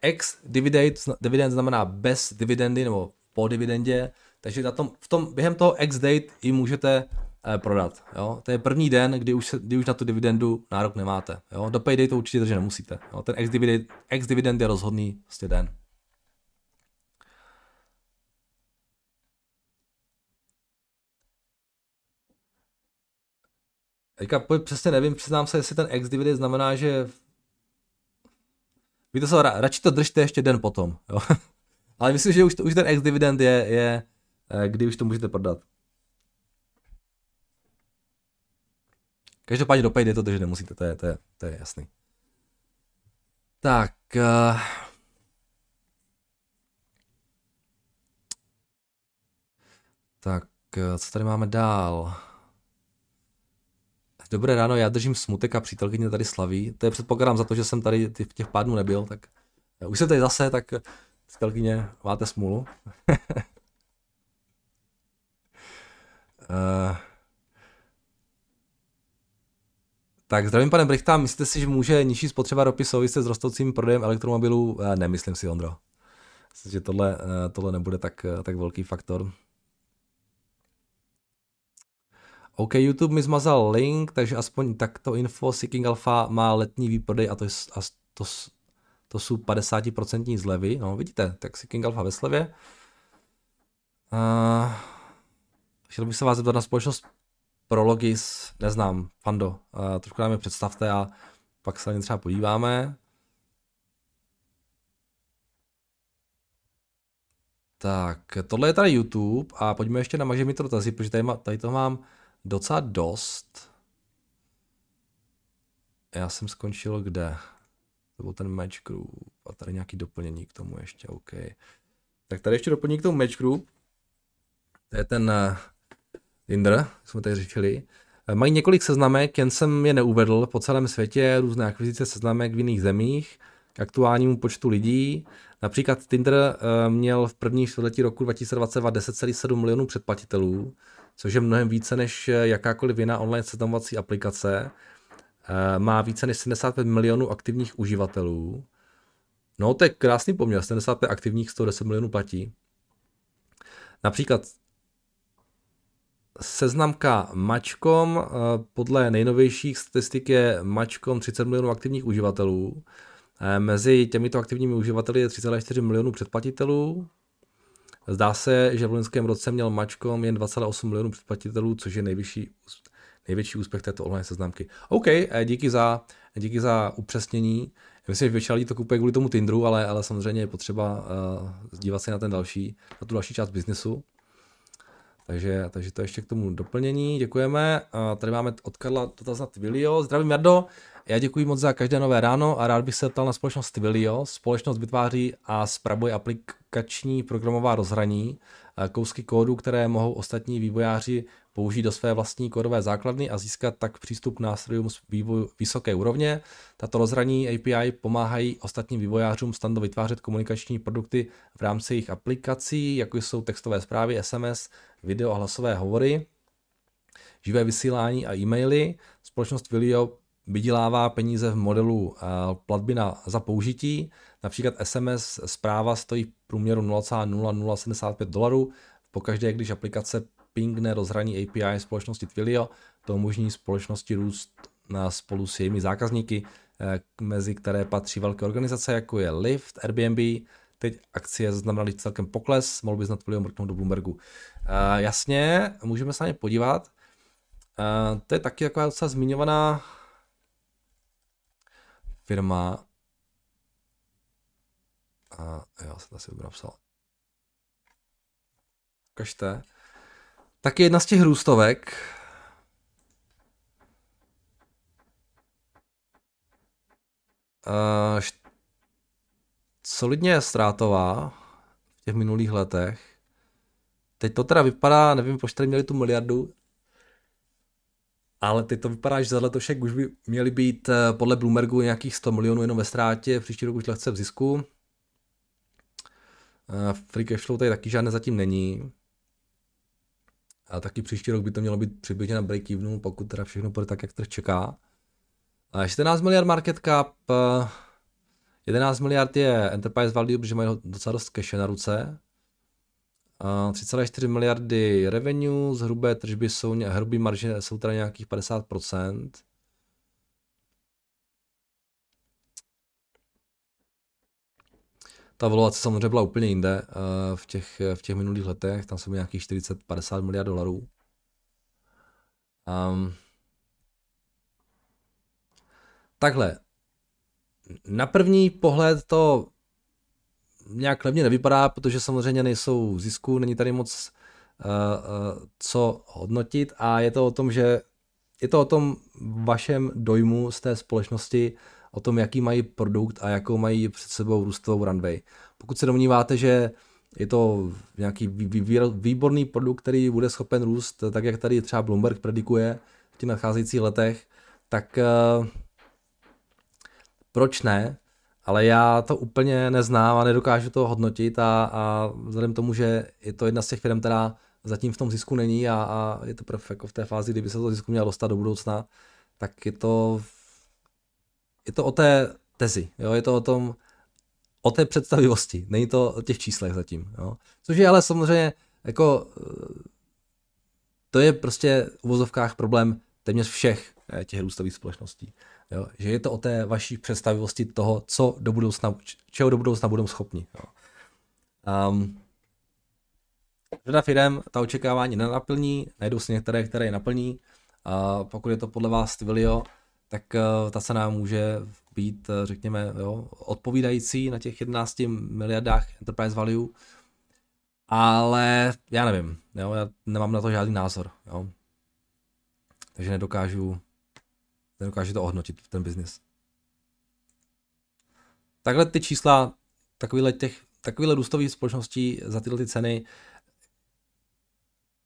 ex-dividend dividend znamená bez dividendy nebo po dividendě, takže na tom, v tom, během toho ex-date ji můžete uh, prodat. Jo? To je první den, kdy už, kdy už na tu dividendu nárok nemáte. Jo? Do payday to určitě držet nemusíte. Jo? Ten ex-dividend, ex-dividend je rozhodný prostě den. Teďka přesně nevím, přiznám se, jestli ten ex-dividend znamená, že Víte co, ra, radši to držte ještě den potom. Jo? *laughs* Ale myslím, že už, to, už ten ex-dividend je, je, eh, kdy už to můžete prodat. Každopádně do payday to držet nemusíte, to je, to je, to je jasný. Tak. Uh... Tak, eh, co tady máme dál? Dobré ráno, já držím smutek a přítelkyně tady slaví. To je předpokládám za to, že jsem tady v těch pár dnů nebyl, tak už jsem tady zase, tak přítelkyně, máte smůlu. uh, *laughs* tak zdravím pane Brichta, myslíte si, že může nižší spotřeba ropy souviset s rostoucím prodejem elektromobilů? Nemyslím si, Ondro. Myslím, že tohle, tohle nebude tak, tak velký faktor. OK, YouTube mi zmazal link, takže aspoň takto info. Seeking Alpha má letní výprodej a to, je, a to, to jsou 50% zlevy. No, vidíte, tak Seeking Alpha ve slevě. Uh, chtěl bych se vás zeptat na společnost Prologis, neznám, Fando. Uh, trošku nám je představte a pak se na ně třeba podíváme. Tak, tohle je tady YouTube a pojďme ještě na Maže to dotazy, protože tady, má, tady to mám docela dost. Já jsem skončil kde? To byl ten match group a tady nějaký doplnění k tomu ještě, OK. Tak tady ještě doplnění k tomu match group. To je ten uh, Tinder, jsme tady řešili. Eh, mají několik seznamek, jen jsem je neuvedl po celém světě, různé akvizice seznamek v jiných zemích, k aktuálnímu počtu lidí. Například Tinder uh, měl v první čtvrtletí roku 2022 10,7 milionů předplatitelů, což je mnohem více než jakákoliv jiná online seznamovací aplikace. Eh, má více než 75 milionů aktivních uživatelů. No, to je krásný poměr, 75 aktivních, 110 milionů platí. Například seznamka Mačkom, eh, podle nejnovějších statistik je Mačkom 30 milionů aktivních uživatelů. Eh, mezi těmito aktivními uživateli je 3,4 milionů předplatitelů, Zdá se, že v loňském roce měl Mačkom jen 2,8 milionů předplatitelů, což je nejvyšší, největší úspěch této online seznamky. OK, díky za, díky za upřesnění. Myslím, že většina lidí to kupuje kvůli tomu Tinderu, ale, ale samozřejmě je potřeba uh, se na ten další, na tu další část biznesu. Takže, takže to ještě k tomu doplnění, děkujeme. A tady máme od Karla dotaz na Twilio. Zdravím Jardo, já děkuji moc za každé nové ráno a rád bych se ptal na společnost Twilio. Společnost vytváří a spravuje aplikační programová rozhraní, kousky kódu, které mohou ostatní vývojáři použít do své vlastní kódové základny a získat tak přístup k nástrojům z vývoju vysoké úrovně. Tato rozhraní API pomáhají ostatním vývojářům snadno vytvářet komunikační produkty v rámci jejich aplikací, jako jsou textové zprávy, SMS, video a hlasové hovory, živé vysílání a e-maily. Společnost Twilio vydělává peníze v modelu eh, platby na, za použití. Například SMS zpráva stojí v průměru 0,0075 dolarů. Pokaždé, když aplikace pingne rozhraní API společnosti Twilio, to umožní společnosti růst na spolu s jejími zákazníky, eh, mezi které patří velké organizace, jako je Lyft, Airbnb, teď akcie znamenaly celkem pokles, mohl bys na Twilio mrknout do Bloombergu. Jasně, můžeme se na ně podívat. Uh, to je taky taková docela zmiňovaná firma. A já jsem asi napsal. Ukažte. Tak jedna z těch růstovek. Uh, solidně ztrátová v těch minulých letech. Teď to teda vypadá, nevím, proč tady měli tu miliardu, ale teď to vypadá, že za letošek už by měly být eh, podle Bloombergu nějakých 100 milionů jenom ve ztrátě, příští rok už lehce v zisku. Eh, free cash flow tady taky žádné zatím není. A taky příští rok by to mělo být přibližně na break-evenu, pokud teda všechno bude tak, jak trh čeká. A 14 miliard market cap, 11 eh, miliard je enterprise value, protože mají docela dost cash na ruce. 3,4 miliardy revenue, z hrubé tržby jsou, hrubý marže jsou teda nějakých 50%. Ta valuace samozřejmě byla úplně jinde uh, v těch, v těch minulých letech, tam jsou nějakých 40-50 miliard dolarů. Um, takhle, na první pohled to nějak levně nevypadá, protože samozřejmě nejsou zisku, není tady moc uh, uh, co hodnotit a je to o tom, že je to o tom vašem dojmu z té společnosti, o tom, jaký mají produkt a jakou mají před sebou růstovou runway. Pokud se domníváte, že je to nějaký výborný produkt, který bude schopen růst, tak jak tady třeba Bloomberg predikuje v těch nadcházejících letech, tak uh, proč ne? Ale já to úplně neznám a nedokážu to hodnotit a, a vzhledem tomu, že je to jedna z těch firm, která zatím v tom zisku není a, a je to prv jako v té fázi, kdyby se to zisku měla dostat do budoucna, tak je to, je to o té tezi, jo? je to o tom, o té představivosti, není to o těch číslech zatím. Jo? Což je ale samozřejmě jako to je prostě v uvozovkách problém téměř všech eh, těch růstových společností. Jo? Že je to o té vaší představivosti toho, co do budoucna, čeho do budoucna budou schopni. Jo? Um, řada firm ta očekávání nenaplní, najdou si některé, které je naplní. A pokud je to podle vás Twilio, tak uh, ta cena může být, uh, řekněme, jo, odpovídající na těch 11 miliardách enterprise value, ale já nevím, jo, já nemám na to žádný názor. Jo. Takže nedokážu nedokáže to ohodnotit, ten biznis. Takhle ty čísla, takovýhle, těch, takovýhle růstových společností za tyhle ty ceny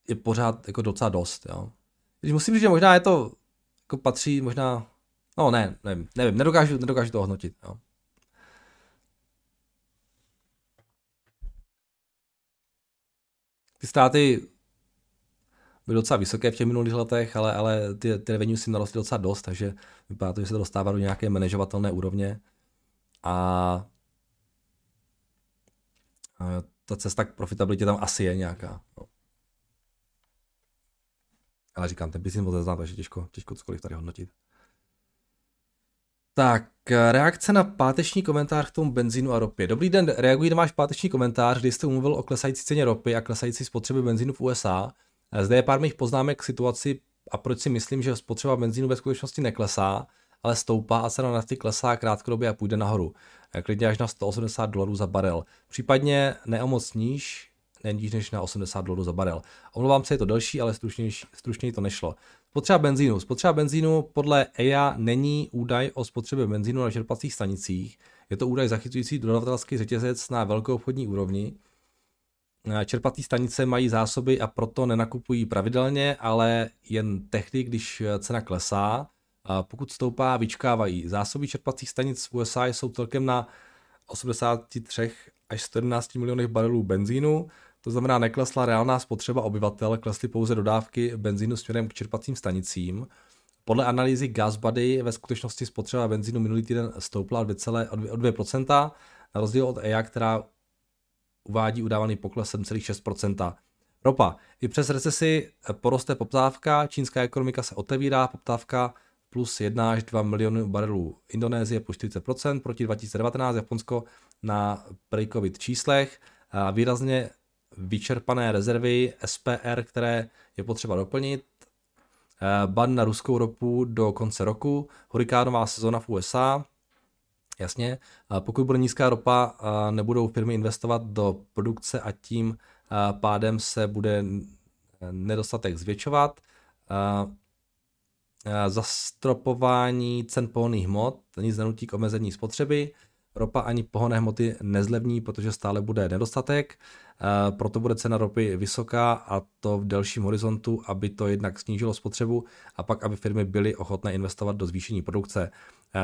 je pořád jako docela dost, jo. Když musím říct, že možná je to, jako patří možná, no ne, nevím, nevím, nedokážu, nedokážu to ohodnotit, jo. Ty státy byly docela vysoké v těch minulých letech, ale, ale ty, ty revenue si narostly docela dost, takže vypadá to, že se dostává do nějaké manažovatelné úrovně. A, ta cesta k profitabilitě tam asi je nějaká. No. Ale říkám, ten business moc neznám, takže těžko, těžko cokoliv tady hodnotit. Tak, reakce na páteční komentář k tomu benzínu a ropě. Dobrý den, reaguji na váš páteční komentář, kdy jste umluvil o klesající ceně ropy a klesající spotřeby benzínu v USA. Zde je pár mých poznámek k situaci a proč si myslím, že spotřeba benzínu ve skutečnosti neklesá, ale stoupá a cena nafty klesá krátkodobě a půjde nahoru. Eh, klidně až na 180 dolarů za barel. Případně ne o moc níž, níž než na 80 dolarů za barel. Omlouvám se, je to delší, ale stručněji to nešlo. Spotřeba benzínu. Spotřeba benzínu podle EIA není údaj o spotřebě benzínu na čerpacích stanicích. Je to údaj zachycující dodavatelský řetězec na velkou obchodní úrovni. Eh, čerpací stanice mají zásoby a proto nenakupují pravidelně, ale jen tehdy, když cena klesá. Pokud stoupá, vyčkávají. Zásoby čerpacích stanic v USA jsou celkem na 83 až 111 milionech barelů benzínu, to znamená neklesla reálná spotřeba obyvatel, klesly pouze dodávky benzínu směrem k čerpacím stanicím. Podle analýzy GasBuddy ve skutečnosti spotřeba benzínu minulý týden stoupla o 2%, na rozdíl od EIA, která uvádí udávaný pokles 7,6%. Ropa. I přes recesi poroste poptávka, čínská ekonomika se otevírá, poptávka plus 1 až 2 miliony barelů. Indonésie plus 40% proti 2019, Japonsko na pre-covid číslech. A výrazně vyčerpané rezervy SPR, které je potřeba doplnit. Ban na ruskou ropu do konce roku, hurikánová sezona v USA, Jasně, pokud bude nízká ropa, nebudou firmy investovat do produkce a tím pádem se bude nedostatek zvětšovat. Zastropování cen pohonných hmot nic nenutí k omezení spotřeby. Ropa ani pohonné hmoty nezlevní, protože stále bude nedostatek, proto bude cena ropy vysoká a to v delším horizontu, aby to jednak snížilo spotřebu a pak, aby firmy byly ochotné investovat do zvýšení produkce.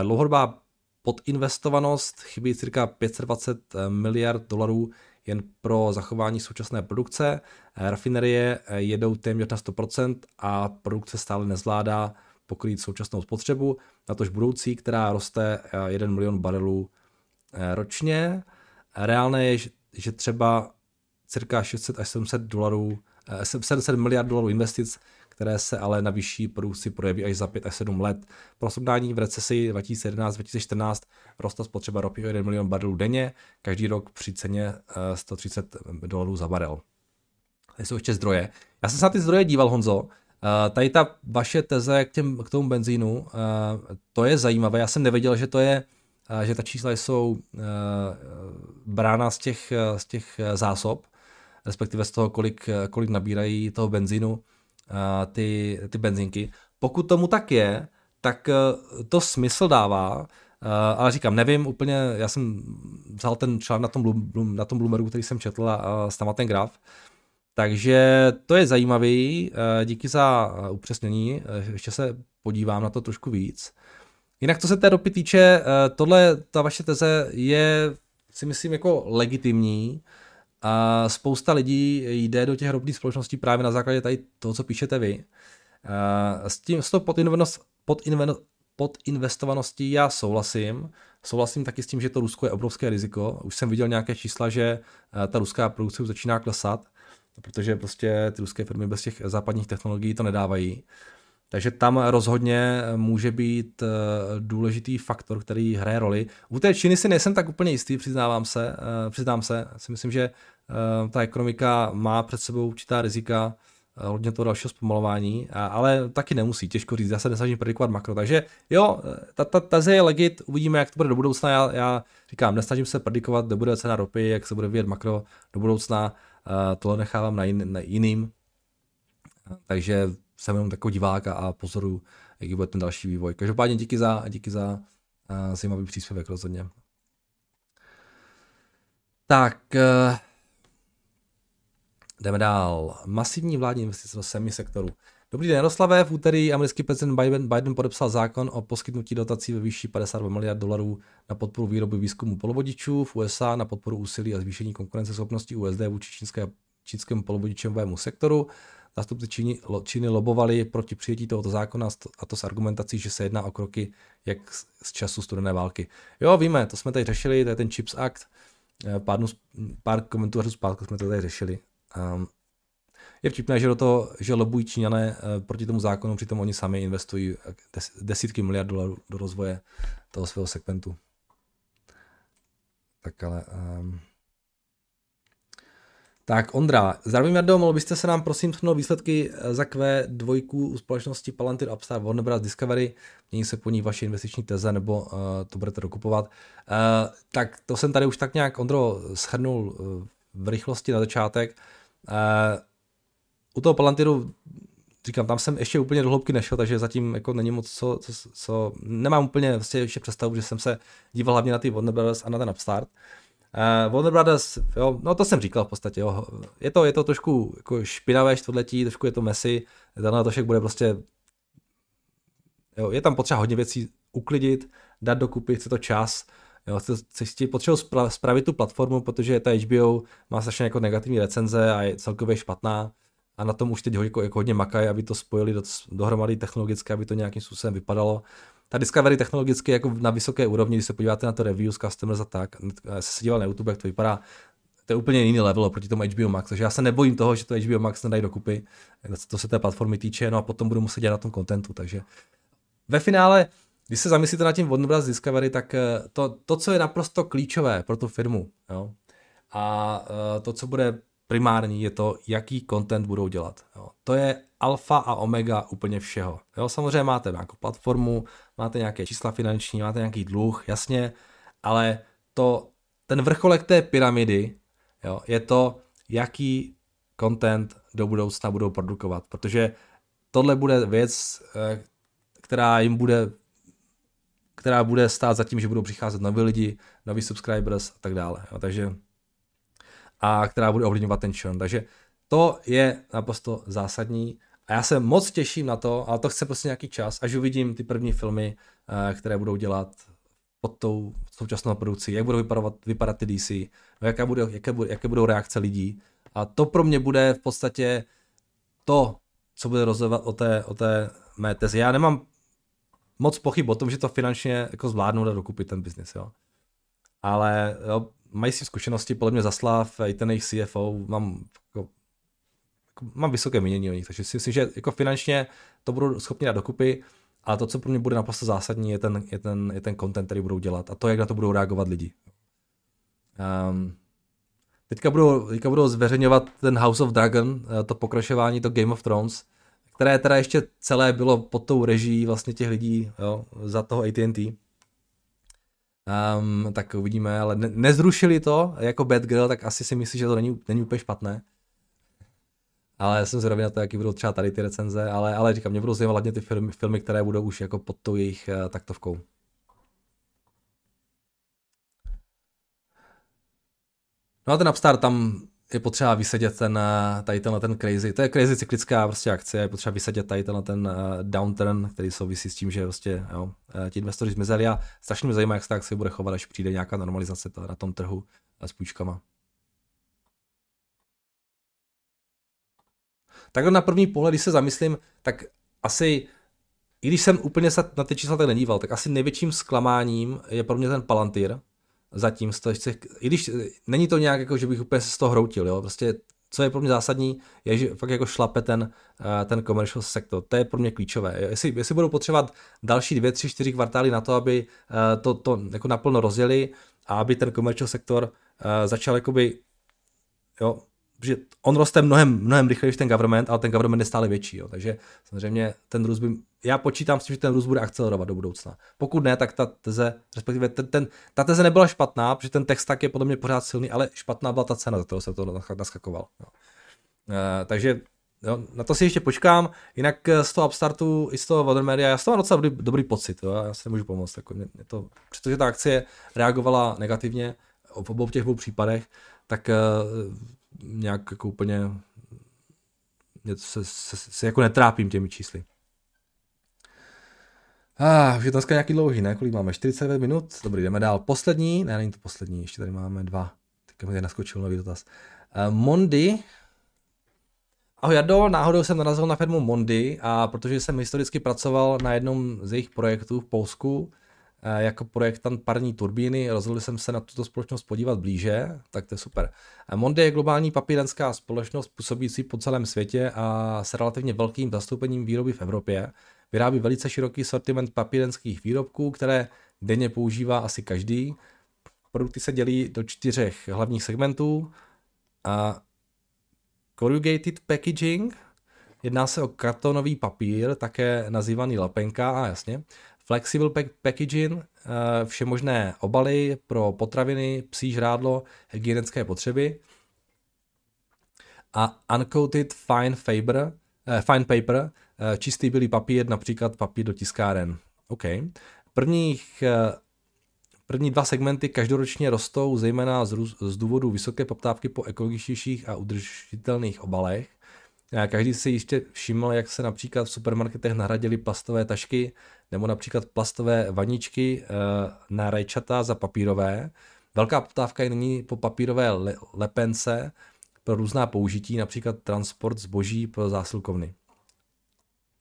Dlouhodobá podinvestovanost, chybí cirka 520 eh, miliard dolarů jen pro zachování současné produkce. Eh, rafinerie eh, jedou téměř na 100% a produkce stále nezvládá pokrýt současnou spotřebu, natož budoucí, která roste 1 milion barelů ročně. Reálné je, že třeba cirka 600 až 700 dolarů, 700 miliard dolarů investic které se ale na vyšší produkci projeví až za 5 až 7 let. Pro srovnání v recesi 2011-2014 rostla spotřeba ropy o 1 milion barelů denně, každý rok při ceně 130 eh, dolarů za barel. Tady jsou ještě zdroje. Já jsem se na ty zdroje díval, Honzo. Eh, tady ta vaše teze k, těm, k tomu benzínu, eh, to je zajímavé. Já jsem nevěděl, že to je, že ta čísla jsou brána z těch, z těch zásob, respektive z toho, kolik, kolik nabírají toho benzínu ty, ty benzinky. Pokud tomu tak je, tak eh, to smysl dává, eh, ale říkám, nevím úplně, já jsem vzal ten článek na tom, na tom Bloomeru, který jsem četl a, tam ten graf, takže to je zajímavý, eh, díky za upřesnění, ještě se podívám na to trošku víc. Jinak co se té ropy týče, tohle, ta vaše teze je si myslím jako legitimní, a spousta lidí jde do těch ropných společností právě na základě tady toho, co píšete vy. S tím, s tou podinvenost, podinven, podinvestovaností já souhlasím. Souhlasím taky s tím, že to Rusko je obrovské riziko. Už jsem viděl nějaké čísla, že ta ruská produkce už začíná klesat, protože prostě ty ruské firmy bez těch západních technologií to nedávají. Takže tam rozhodně může být eh, důležitý faktor, který hraje roli. U té Číny si nejsem tak úplně jistý, přiznávám se. Eh, přiznám se, si myslím, že eh, ta ekonomika má před sebou určitá rizika, hodně toho dalšího zpomalování, ale taky nemusí, těžko říct, já se nesnažím predikovat makro, takže jo, ta, ta teze je legit, uvidíme, jak to bude do budoucna, já, já říkám, nesnažím se predikovat, kde bude cena ropy, jak se bude vyjet makro do budoucna, tohle nechávám na, jin, na jiným, takže jsem jenom takový divák a pozoru, jaký bude ten další vývoj. Každopádně díky za, díky za uh, zajímavý příspěvek rozhodně. Tak, uh, jdeme dál. Masivní vládní investice do semisektoru. Dobrý den, Jaroslavé. V úterý americký prezident Biden, Biden podepsal zákon o poskytnutí dotací ve výši 52 miliard dolarů na podporu výroby výzkumu polovodičů v USA, na podporu úsilí a zvýšení konkurenceschopnosti USD vůči čínské, čínskému polovodičovému sektoru. Zástupci Číny, Číny lobovali proti přijetí tohoto zákona a to s argumentací, že se jedná o kroky jak z času studené války. Jo, víme, to jsme tady řešili, to je ten Chips Act, eh, pár, pár komentářů zpátky jsme to tady řešili. Um, je vtipné, že do toho, že lobují Číňané uh, proti tomu zákonu, přitom oni sami investují des, desítky miliard dolarů do rozvoje toho svého segmentu. Tak ale um, Tak Ondra, zdravím Jardo, mohl byste se nám prosím shrnout výsledky eh, za Q2 u společnosti Palantir Upstart Warner Bros. Discovery, mění se po ní vaše investiční teze, nebo uh, to budete dokupovat. Uh, tak to jsem tady už tak nějak, Ondro, schrnul uh, v rychlosti na začátek. Uh, u toho Palantiru říkám, tam jsem ještě úplně do hloubky nešel, takže zatím jako není moc co, co, co nemám úplně vlastně ještě představu, že jsem se díval hlavně na ty Warner Brothers a na ten Upstart. Uh, Warner Brothers, jo, no to jsem říkal v podstatě, jo. Je to, je to trošku jako špinavé čtvrtletí, trošku je to mesi, tenhle to však bude prostě, jo, je tam potřeba hodně věcí uklidit, dát dokupy, chce to čas, jo, chce, chce potřebuji spravit tu platformu, protože ta HBO má strašně jako negativní recenze a je celkově špatná. A na tom už teď jako, jako hodně makají, aby to spojili do, dohromady technologicky, aby to nějakým způsobem vypadalo ta Discovery technologicky jako na vysoké úrovni, když se podíváte na to reviews, customers a tak, se díval na YouTube, jak to vypadá, to je úplně jiný level proti tomu HBO Max, takže já se nebojím toho, že to HBO Max nedají dokupy, to se té platformy týče, no a potom budu muset dělat na tom kontentu, takže ve finále, když se zamyslíte nad tím Bros. Discovery, tak eh, to, to, co je naprosto klíčové pro tu firmu, jo, a eh, to, co bude primární, je to, jaký content budou dělat. Jo. To je alfa a omega úplně všeho. Jo, samozřejmě máte nějakou platformu, máte nějaké čísla finanční, máte nějaký dluh, jasně, ale to, ten vrcholek té pyramidy jo, je to, jaký content do budoucna budou produkovat, protože tohle bude věc, eh, která jim bude která bude stát za tím, že budou přicházet noví lidi, noví subscribers a tak dále. Jo, takže a která bude ovlivňovat ten churn. Takže to je naprosto zásadní a já se moc těším na to, ale to chce prostě nějaký čas, až uvidím ty první filmy, eh, které budou dělat pod tou současnou produkcí, jak budou vypadat, vypadat ty DC, no jaké, bude, jaké, bude, jaké budou reakce lidí. A to pro mě bude v podstatě to, co bude rozhodovat o té, o té mé tezi. Já nemám moc pochyb o tom, že to finančně jako zvládnou dát dokupit ten biznis, jo. Ale jo, mají si zkušenosti, podle mě zaslav, i ten jejich CFO, mám jako mám vysoké mínění o nich, takže si myslím, že jako finančně to budou schopni dát dokupy, ale to, co pro mě bude naprosto zásadní, je ten, je ten, je ten content, který budou dělat a to, jak na to budou reagovat lidi. Um, teďka, budou, teďka budou zveřejňovat ten House of Dragon, eh, to pokračování, to Game of Thrones, které teda ještě celé bylo pod tou režií vlastně těch lidí jo, za toho AT&T. Um, tak uvidíme, ale ne, nezrušili to jako Bad Girl, tak asi si myslí, že to není, není úplně špatné ale já jsem zvědavý na to, jaký budou třeba tady ty recenze, ale, ale říkám, mě budou zajímat hlavně ty filmy, filmy, které budou už jako pod tou jejich uh, taktovkou. No a ten Upstart, tam je potřeba vysedět ten, eh, tady tenhle ten crazy, to je crazy cyklická prostě akce, je potřeba vysedět tady tenhle ten uh, downturn, který souvisí s tím, že prostě jo, ti investoři zmizeli a strašně mě zajímá, jak se ta akce bude chovat, až přijde nějaká normalizace na tom trhu s půjčkama. Takhle na první pohled, když se zamyslím, tak asi, i když jsem úplně se na ty čísla tak nedíval, tak asi největším zklamáním je pro mě ten Palantir. Zatím, i když není to nějak jako, že bych úplně se z toho hroutil, jo, prostě co je pro mě zásadní, je, že fakt jako šlape ten, eh, ten commercial sektor. To je pro mě klíčové. Jestli, jestli budou potřebovat další dvě, tři, čtyři kvartály na to, aby eh, to, to jako naplno rozjeli a aby ten commercial sektor eh, začal jakoby jo, protože on roste mnohem, mnohem rychleji než ten government, ale ten government je stále větší. Jo. Takže samozřejmě ten růst by, já počítám s tím, že ten růst bude akcelerovat do budoucna. Pokud ne, tak ta teze, respektive ten, ten, ta teze nebyla špatná, protože ten text tak je podle mě pořád silný, ale špatná byla ta cena, za kterou se to naskakoval. Jo. E, takže Jo, na to si ještě počkám, jinak eh, z toho Upstartu i z toho Watermedia, já z toho mám docela dobrý, dobrý pocit, jo, já si nemůžu pomoct, jako mě, mě to, přestože ta akcie reagovala negativně v obou těch dvou případech, tak nějak jako úplně se, se, se jako netrápím těmi čísly. Ah, už je dneska nějaký dlouhý, ne? Kolik máme? 49 minut? Dobrý, jdeme dál. Poslední? Ne, není to poslední, ještě tady máme dva. Teďka mi tady naskočil nový dotaz. Uh, Mondi. Ahoj Jardo, náhodou jsem narazil na firmu Mondi a protože jsem historicky pracoval na jednom z jejich projektů v Polsku, jako projektant parní turbíny. Rozhodl jsem se na tuto společnost podívat blíže, tak to je super. Eh, Monde je globální papírenská společnost působící po celém světě a s relativně velkým zastoupením výroby v Evropě. Vyrábí velice široký sortiment papírenských výrobků, které denně používá asi každý. Produkty se dělí do čtyřech hlavních segmentů. A corrugated packaging, jedná se o kartonový papír, také nazývaný lepenka, a jasně. Flexible packaging, eh, vše možné obaly pro potraviny, psí žrádlo, hygienické potřeby. A uncoated fine fiber, eh, fine paper, eh, čistý bílý papír, například papír do tiskáren. OK. Prvních, první dva segmenty každoročně rostou, zejména z, z důvodu vysoké poptávky po ekologičtějších a udržitelných obalech. Každý si ještě všiml, jak se například v supermarketech nahradily plastové tašky nebo například plastové vaničky na rajčata za papírové. Velká poptávka je nyní po papírové lepence pro různá použití, například transport zboží pro zásilkovny.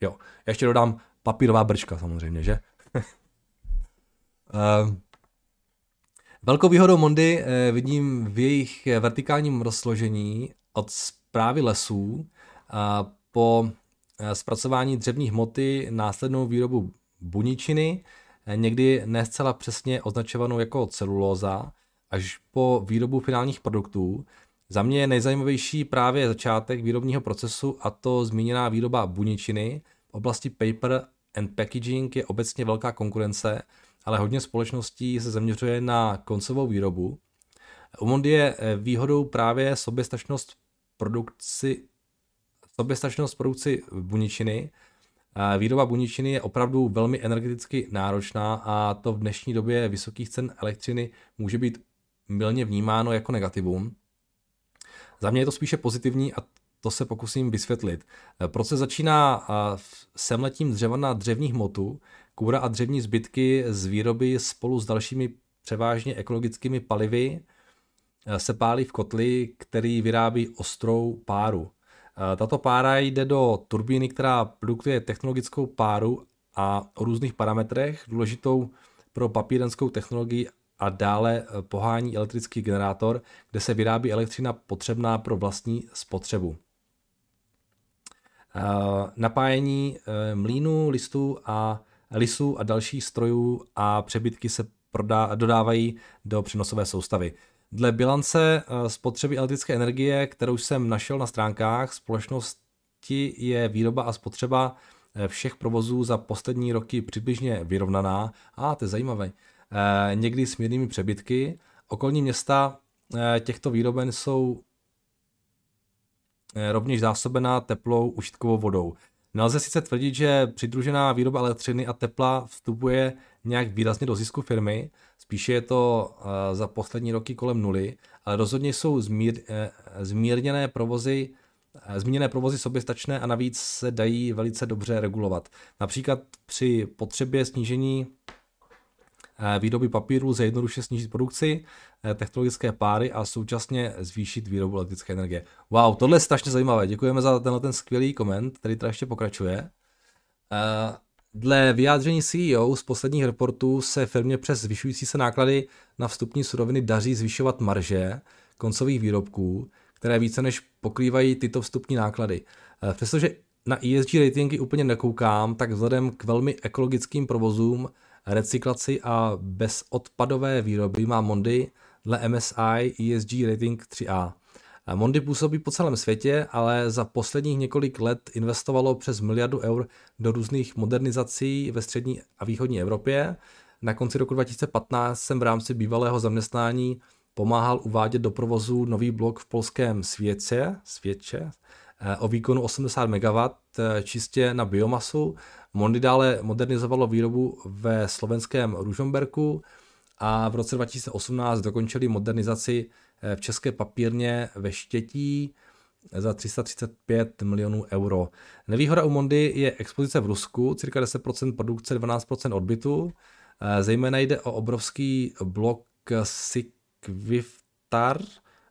Jo, já ještě dodám papírová brčka samozřejmě, že? uh, *laughs* velkou výhodou Mondy vidím v jejich vertikálním rozložení od zprávy lesů po uh, zpracování dřevní hmoty, následnou výrobu buničiny, uh, někdy ne zcela přesně označovanou jako celulóza, až po výrobu finálních produktů. Za mě je nejzajímavější právě začátek výrobního procesu a to zmíněná výroba buničiny. V oblasti paper and packaging je obecně velká konkurence, ale hodně společností se zaměřuje na koncovou výrobu. U Mondi je eh, výhodou právě soběstačnost produkci, soběstačnost produkci buničiny. Výroba buničiny je opravdu velmi energeticky náročná a to v dnešní době vysokých cen elektřiny může být milně vnímáno jako negativum. Za mě je to spíše pozitivní a to se pokusím vysvětlit. Proces začíná semletím dřeva na dřevní hmotu, kůra a dřevní zbytky z výroby spolu s dalšími převážně ekologickými palivy se pálí v kotli, který vyrábí ostrou páru. Tato pára jde do turbíny, která produkuje technologickou páru a o různých parametrech, důležitou pro papírenskou technologii a dále eh, pohání elektrický generátor, kde se vyrábí elektřina potřebná pro vlastní spotřebu. Eh, napájení eh, mlínů, listů a lisů a dalších strojů a přebytky se prodá, dodávají do přenosové soustavy. Dle bilance spotřeby elektrické energie, kterou jsem našel na stránkách společnosti, je výroba a spotřeba všech provozů za poslední roky přibližně vyrovnaná. A, to je zajímavé. Eh, někdy s mírnými přebytky. Okolní města eh, těchto výroben jsou eh, rovněž zásobená teplou užitkovou vodou. Nelze sice tvrdit, že přidružená výroba elektřiny a tepla vstupuje nějak výrazně do zisku firmy, spíše je to za poslední roky kolem nuly, ale rozhodně jsou zmír, zmírněné provozy Zmíněné provozy soběstačné a navíc se dají velice dobře regulovat. Například při potřebě snížení Eh, výroby papíru lze jednoduše snížit produkci, eh, technologické páry a současně zvýšit výrobu elektrické energie. Wow, tohle je strašně zajímavé. Děkujeme za tenhle ten skvělý koment, který teda ještě pokračuje. Eh, dle vyjádření CEO z posledních reportů se firmě přes zvyšující se náklady na vstupní suroviny daří zvyšovat marže koncových výrobků, které více než pokrývají tyto vstupní náklady. Přestože na ESG ratingy úplně nekoukám, tak vzhledem k velmi ekologickým provozům recyklaci a bezodpadové výroby má Mondy dle MSI ESG rating 3A. Mondy působí po celém světě, ale za posledních několik let investovalo přes miliardu eur do různých modernizací ve střední a východní Evropě. Na konci roku 2015 jsem v rámci bývalého zaměstnání pomáhal uvádět do provozu nový blok v polském Světce, Světče, eh, o výkonu 80 MW eh, čistě na biomasu Mondy dále modernizovalo výrobu ve slovenském Ružomberku a v roce 2018 dokončili modernizaci v české papírně ve Štětí za 335 milionů euro. Nevýhoda u Mondy je expozice v Rusku, cirka 10% produkce, 12% odbytu. Eh, zejména jde o obrovský blok Sikviftar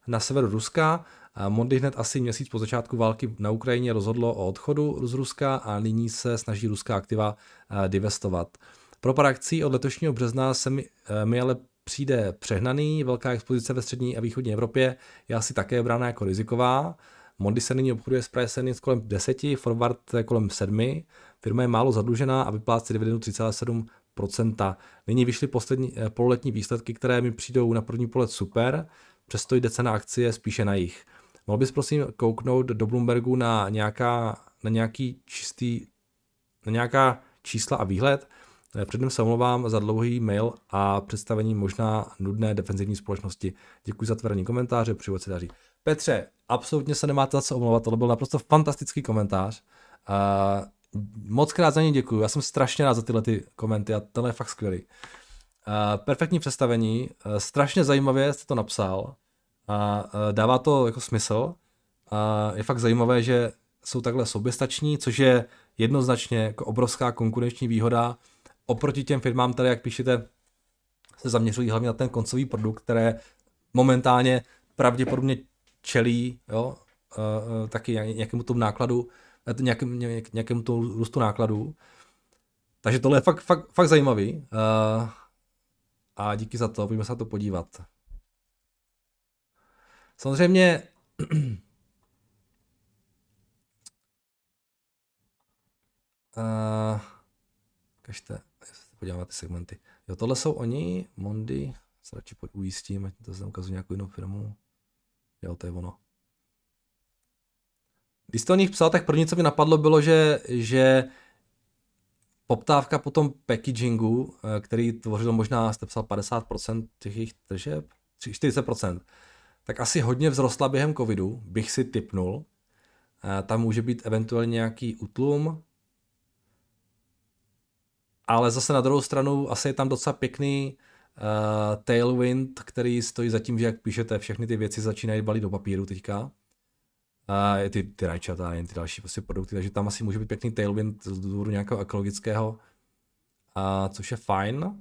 na severu Ruska, Mondy hned asi měsíc po začátku války na Ukrajině rozhodlo o odchodu z Ruska a nyní se snaží ruská aktiva eh, divestovat. Pro pár akcí od letošního března se mi, eh, mi ale přijde přehnaný, velká expozice ve střední a východní Evropě je asi také brána jako riziková. Mondy se nyní obchoduje s price earnings kolem 10, forward kolem 7. Firma je málo zadlužená a vyplácí dividendu 3,7%. Nyní vyšly poslední eh, pololetní výsledky, které mi přijdou na první pohled super, přesto jde cena akcie spíše na jich. Mohl bys prosím kouknout do Bloombergu na, nějaká, na nějaký čistý, na nějaká čísla a výhled? Eh, předem se omlouvám za dlouhý mail a představení možná nudné defenzivní společnosti. Děkuji za tvrdý komentáře, při se daří. Petře, absolutně se nemáte za co omlouvat, to byl naprosto fantastický komentář. Uh, moc krát za ně děkuji, já jsem strašně rád za tyhle ty komenty a tohle je fakt skvělý. Uh, perfektní představení, uh, strašně zajímavě jste to napsal a uh, dává to jako smysl. A je fakt zajímavé, že jsou takhle soběstační, což je jednoznačně jako obrovská konkurenční výhoda oproti těm firmám, které, jak píšete, se zaměřují hlavně na ten koncový produkt, které momentálně pravděpodobně čelí jo, uh, taky nějakému tomu nákladu, nějakém, nějakému tomu růstu nákladů. Takže tohle je fakt, fakt, fakt zajímavý. A díky za to, pojďme se na to podívat. Samozřejmě *clears throat* uh, kažte, podíváme ty segmenty. Jo, tohle jsou oni, Mondi, se radši ujistím, ať to zde ukazuji nějakou jinou firmu. Jo, to je ono. Když jste o nich psal, tak první, co mi napadlo, bylo, že, že poptávka po tom packagingu, eh, který tvořil možná, jste psal 50% těch jejich tržeb, 40%, tak asi hodně vzrostla během covidu, bych si typnul. Eh, tam může být eventuálně nějaký utlum, ale zase na druhou stranu asi je tam docela pěkný uh, tailwind, který stojí za tím, že jak píšete, všechny ty věci začínají balit do papíru teďka. Uh, ty, ty rajčata, jen ty další prostě produkty, takže tam asi může být pěkný tailwind z důvodu nějakého ekologického, uh, což je fajn. Uh,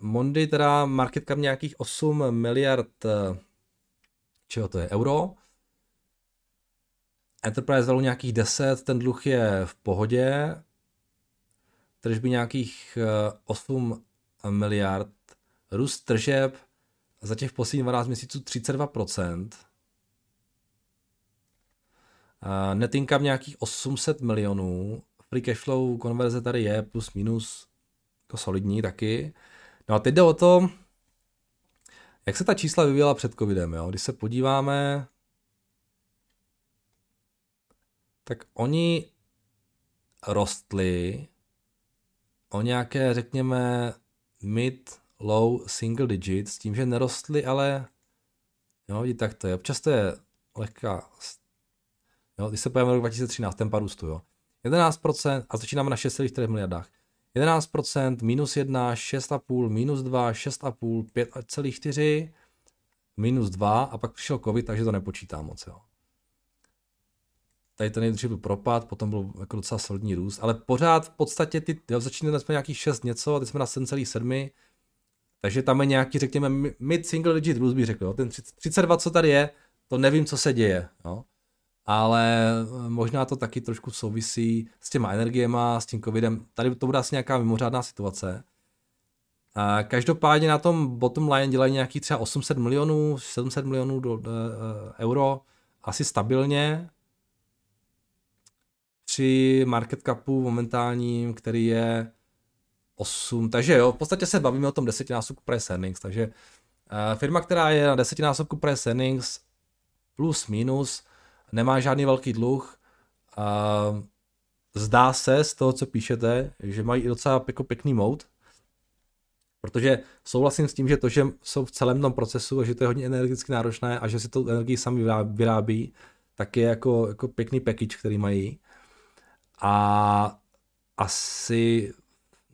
Mondy teda market cap nějakých 8 miliard uh, čeho to je, euro. Enterprise value nějakých 10, ten dluh je v pohodě. Tržby nějakých 8 miliard, růst tržeb za těch posledních 12 měsíců 32%, net income nějakých 800 milionů, free cash flow konverze tady je plus minus jako solidní taky. No a teď jde o to, jak se ta čísla vyvíjela před covidem, jo? Když se podíváme, tak oni rostli o nějaké, řekněme, mid, low, single digit, s tím, že nerostly, ale jo, i tak to je. Občas to je lehká, jo, když se pojeme rok 2013, tempa růstu, jo. 11% a začínáme na 6,4 miliardách. 11%, minus 1, 6,5, minus 2, 6,5, 5,4, minus 2 a pak přišel covid, takže to nepočítám moc, jo. Tady ten nejdřív byl propad, potom byl jako docela solidní růst, ale pořád v podstatě ty, jo, začínali jsme nějakých 6 něco a teď jsme na 7,7, takže tam je nějaký, řekněme, mid single digit růst, bych řekl, jo. ten 32, co tady je, to nevím, co se děje, jo. ale eh, možná to taky trošku souvisí s těma energiema, s tím covidem, tady to bude asi nějaká mimořádná situace. A každopádně na tom bottom line dělají nějaký třeba 800 milionů, 700 milionů do, do, eh, euro, asi stabilně, při market capu momentálním, který je 8, takže jo, v podstatě se bavíme o tom desetinásobku price earnings, takže uh, firma, která je na desetinásobku price earnings plus minus, nemá žádný velký dluh, uh, zdá se z toho, co píšete, že mají docela jako pěkný mode, protože souhlasím s tím, že to, že jsou v celém tom procesu a že to je hodně energeticky náročné a že si tu energii sami vyrábí, tak je jako, jako pěkný package, který mají. A asi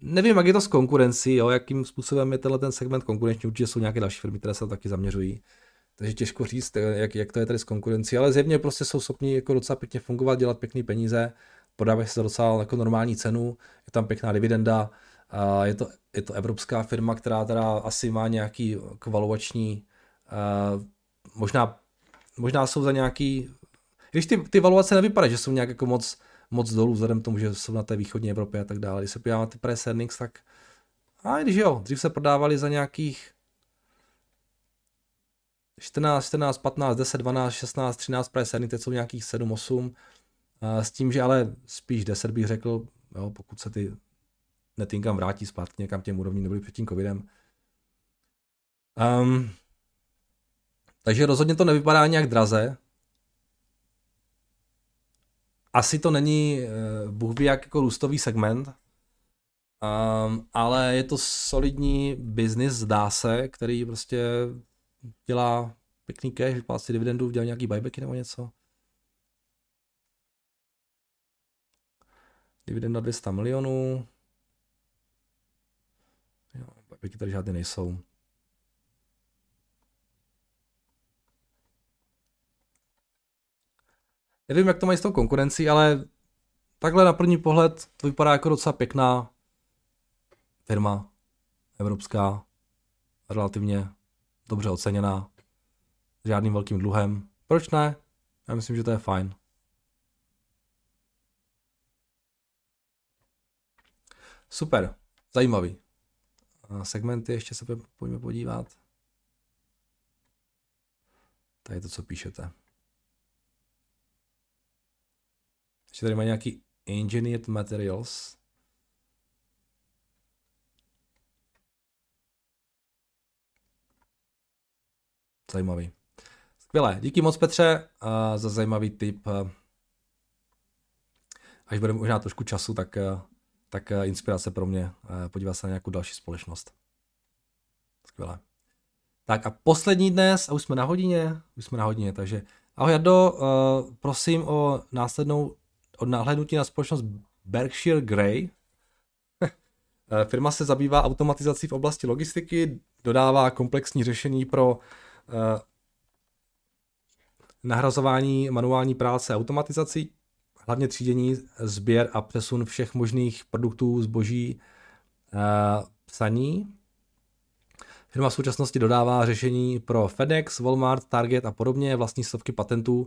nevím, jak je to s konkurencí, jo, jakým způsobem je tenhle ten segment konkurenční, určitě jsou nějaké další firmy, které se taky zaměřují. Takže těžko říct, jak, jak to je tady s konkurencí, ale zjevně prostě jsou schopni jako docela pěkně fungovat, dělat pěkné peníze, podávají se za docela jako normální cenu, je tam pěkná dividenda, a je to, je to evropská firma, která teda asi má nějaký kvaluační, možná, možná jsou za nějaký, když ty, ty valuace nevypadají, že jsou nějak jako moc, moc dolů, vzhledem k tomu, že jsou na té východní Evropě a tak dále. Když se podíváme na ty price earnings, tak a když jo, dřív se prodávali za nějakých 14, 14, 15, 10, 12, 16, 13 price earnings, teď jsou nějakých 7, 8, s tím, že ale spíš 10 bych řekl, jo, pokud se ty net income vrátí zpátky někam těm úrovním nebyly před tím covidem. Um, Takže rozhodně to nevypadá nějak draze. Asi to není, uh, Bůh ví, jak jako růstový segment, um, ale je to solidní biznis, zdá se, který prostě dělá pěkný cash, vyplácí dividendu, dělá nějaký buybacky nebo něco. Dividenda 200 milionů. Jo, buybacky tady žádné nejsou. Nevím, jak to mají s tou konkurencí, ale takhle na první pohled to vypadá jako docela pěkná firma, evropská, relativně dobře oceněná, žádným velkým dluhem. Proč ne? Já myslím, že to je fajn. Super, zajímavý. Segmenty ještě se pojďme podívat. Tady je to, co píšete. Ještě tady má nějaký engineered materials. Zajímavý. Skvělé. Díky moc Petře za zajímavý tip. Až bude možná trošku času, tak, tak inspirace pro mě podívat se na nějakou další společnost. Skvělé. Tak a poslední dnes, a už jsme na hodině, už jsme na hodině, takže ahoj Jardo, prosím o následnou od náhlednutí na společnost Berkshire Grey. *laughs* Firma se zabývá automatizací v oblasti logistiky, dodává komplexní řešení pro uh, nahrazování manuální práce automatizací, hlavně třídění, sběr a přesun všech možných produktů, zboží, uh, psaní. Firma v současnosti dodává řešení pro FedEx, Walmart, Target a podobně, vlastní stovky patentů,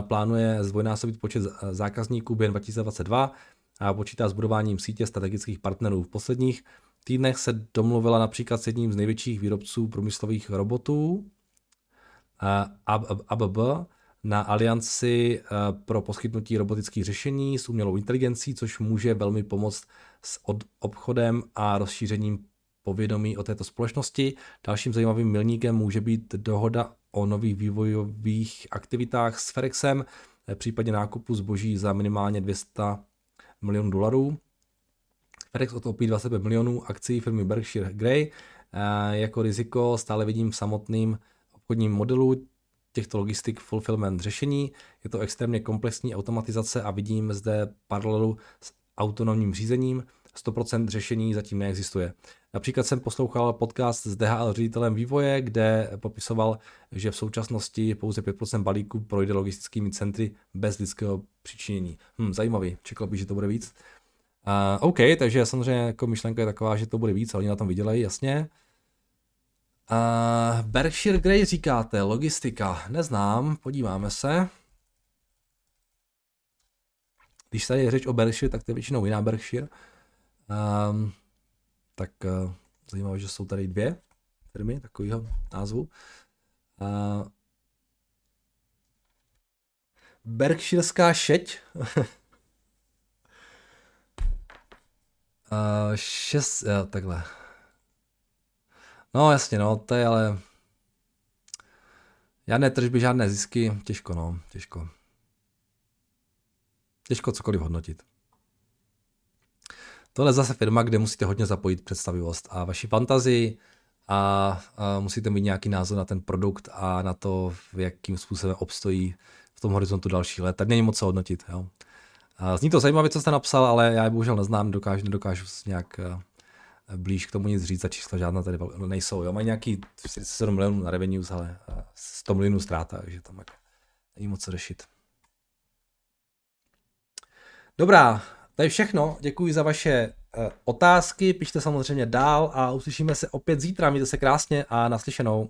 plánuje zdvojnásobit počet zákazníků během 2022 a počítá s budováním sítě strategických partnerů. V posledních týdnech se domluvila například s jedním z největších výrobců průmyslových robotů, ABB, na alianci pro poskytnutí robotických řešení s umělou inteligencí, což může velmi pomoct s obchodem a rozšířením povědomí o této společnosti. Dalším zajímavým milníkem může být dohoda o nových vývojových aktivitách s FedExem, v případě nákupu zboží za minimálně 200 milionů dolarů. FedEx odkoupí 25 milionů akcí firmy Berkshire Grey. Jako riziko stále vidím v samotným obchodním modelu těchto logistik fulfillment řešení. Je to extrémně komplexní automatizace a vidím zde paralelu s autonomním řízením. 100% řešení zatím neexistuje. Například jsem poslouchal podcast s DHL ředitelem vývoje, kde popisoval, že v současnosti pouze 5% balíků projde logistickými centry bez lidského přičinění. Hm, zajímavý, čekal bych, že to bude víc. Uh, OK, takže samozřejmě jako myšlenka je taková, že to bude víc, oni na tom vydělají, jasně. Uh, Berkshire Grey říkáte, logistika, neznám, podíváme se. Když tady je řeč o Berkshire, tak to je většinou jiná Berkshire. Um, tak uh, zajímavé, že jsou tady dvě firmy takového názvu. Uh, Berkshireská šeť. uh, *laughs* šest, uh, takhle. No jasně, no, to je ale... Žádné tržby, žádné zisky, těžko, no, těžko. Těžko cokoliv hodnotit. Tohle je zase firma, kde musíte hodně zapojit představivost a vaši fantazii a, a musíte mít nějaký názor na ten produkt a na to, jakým způsobem obstojí v tom horizontu další let. Tak není moc co hodnotit. Jo. A zní to zajímavě, co jste napsal, ale já je bohužel neznám, nedokážu, nedokážu nějak eh, blíž k tomu nic říct, za čísla žádná tady nejsou. Jo. Mají nějaký 47 milionů na revenues, ale 100 milionů ztráta, takže tam jako není moc co řešit. Dobrá, to je všechno. Děkuji za vaše uh, otázky. Pište samozřejmě dál a uslyšíme se opět zítra. Mějte se krásně a naslyšenou.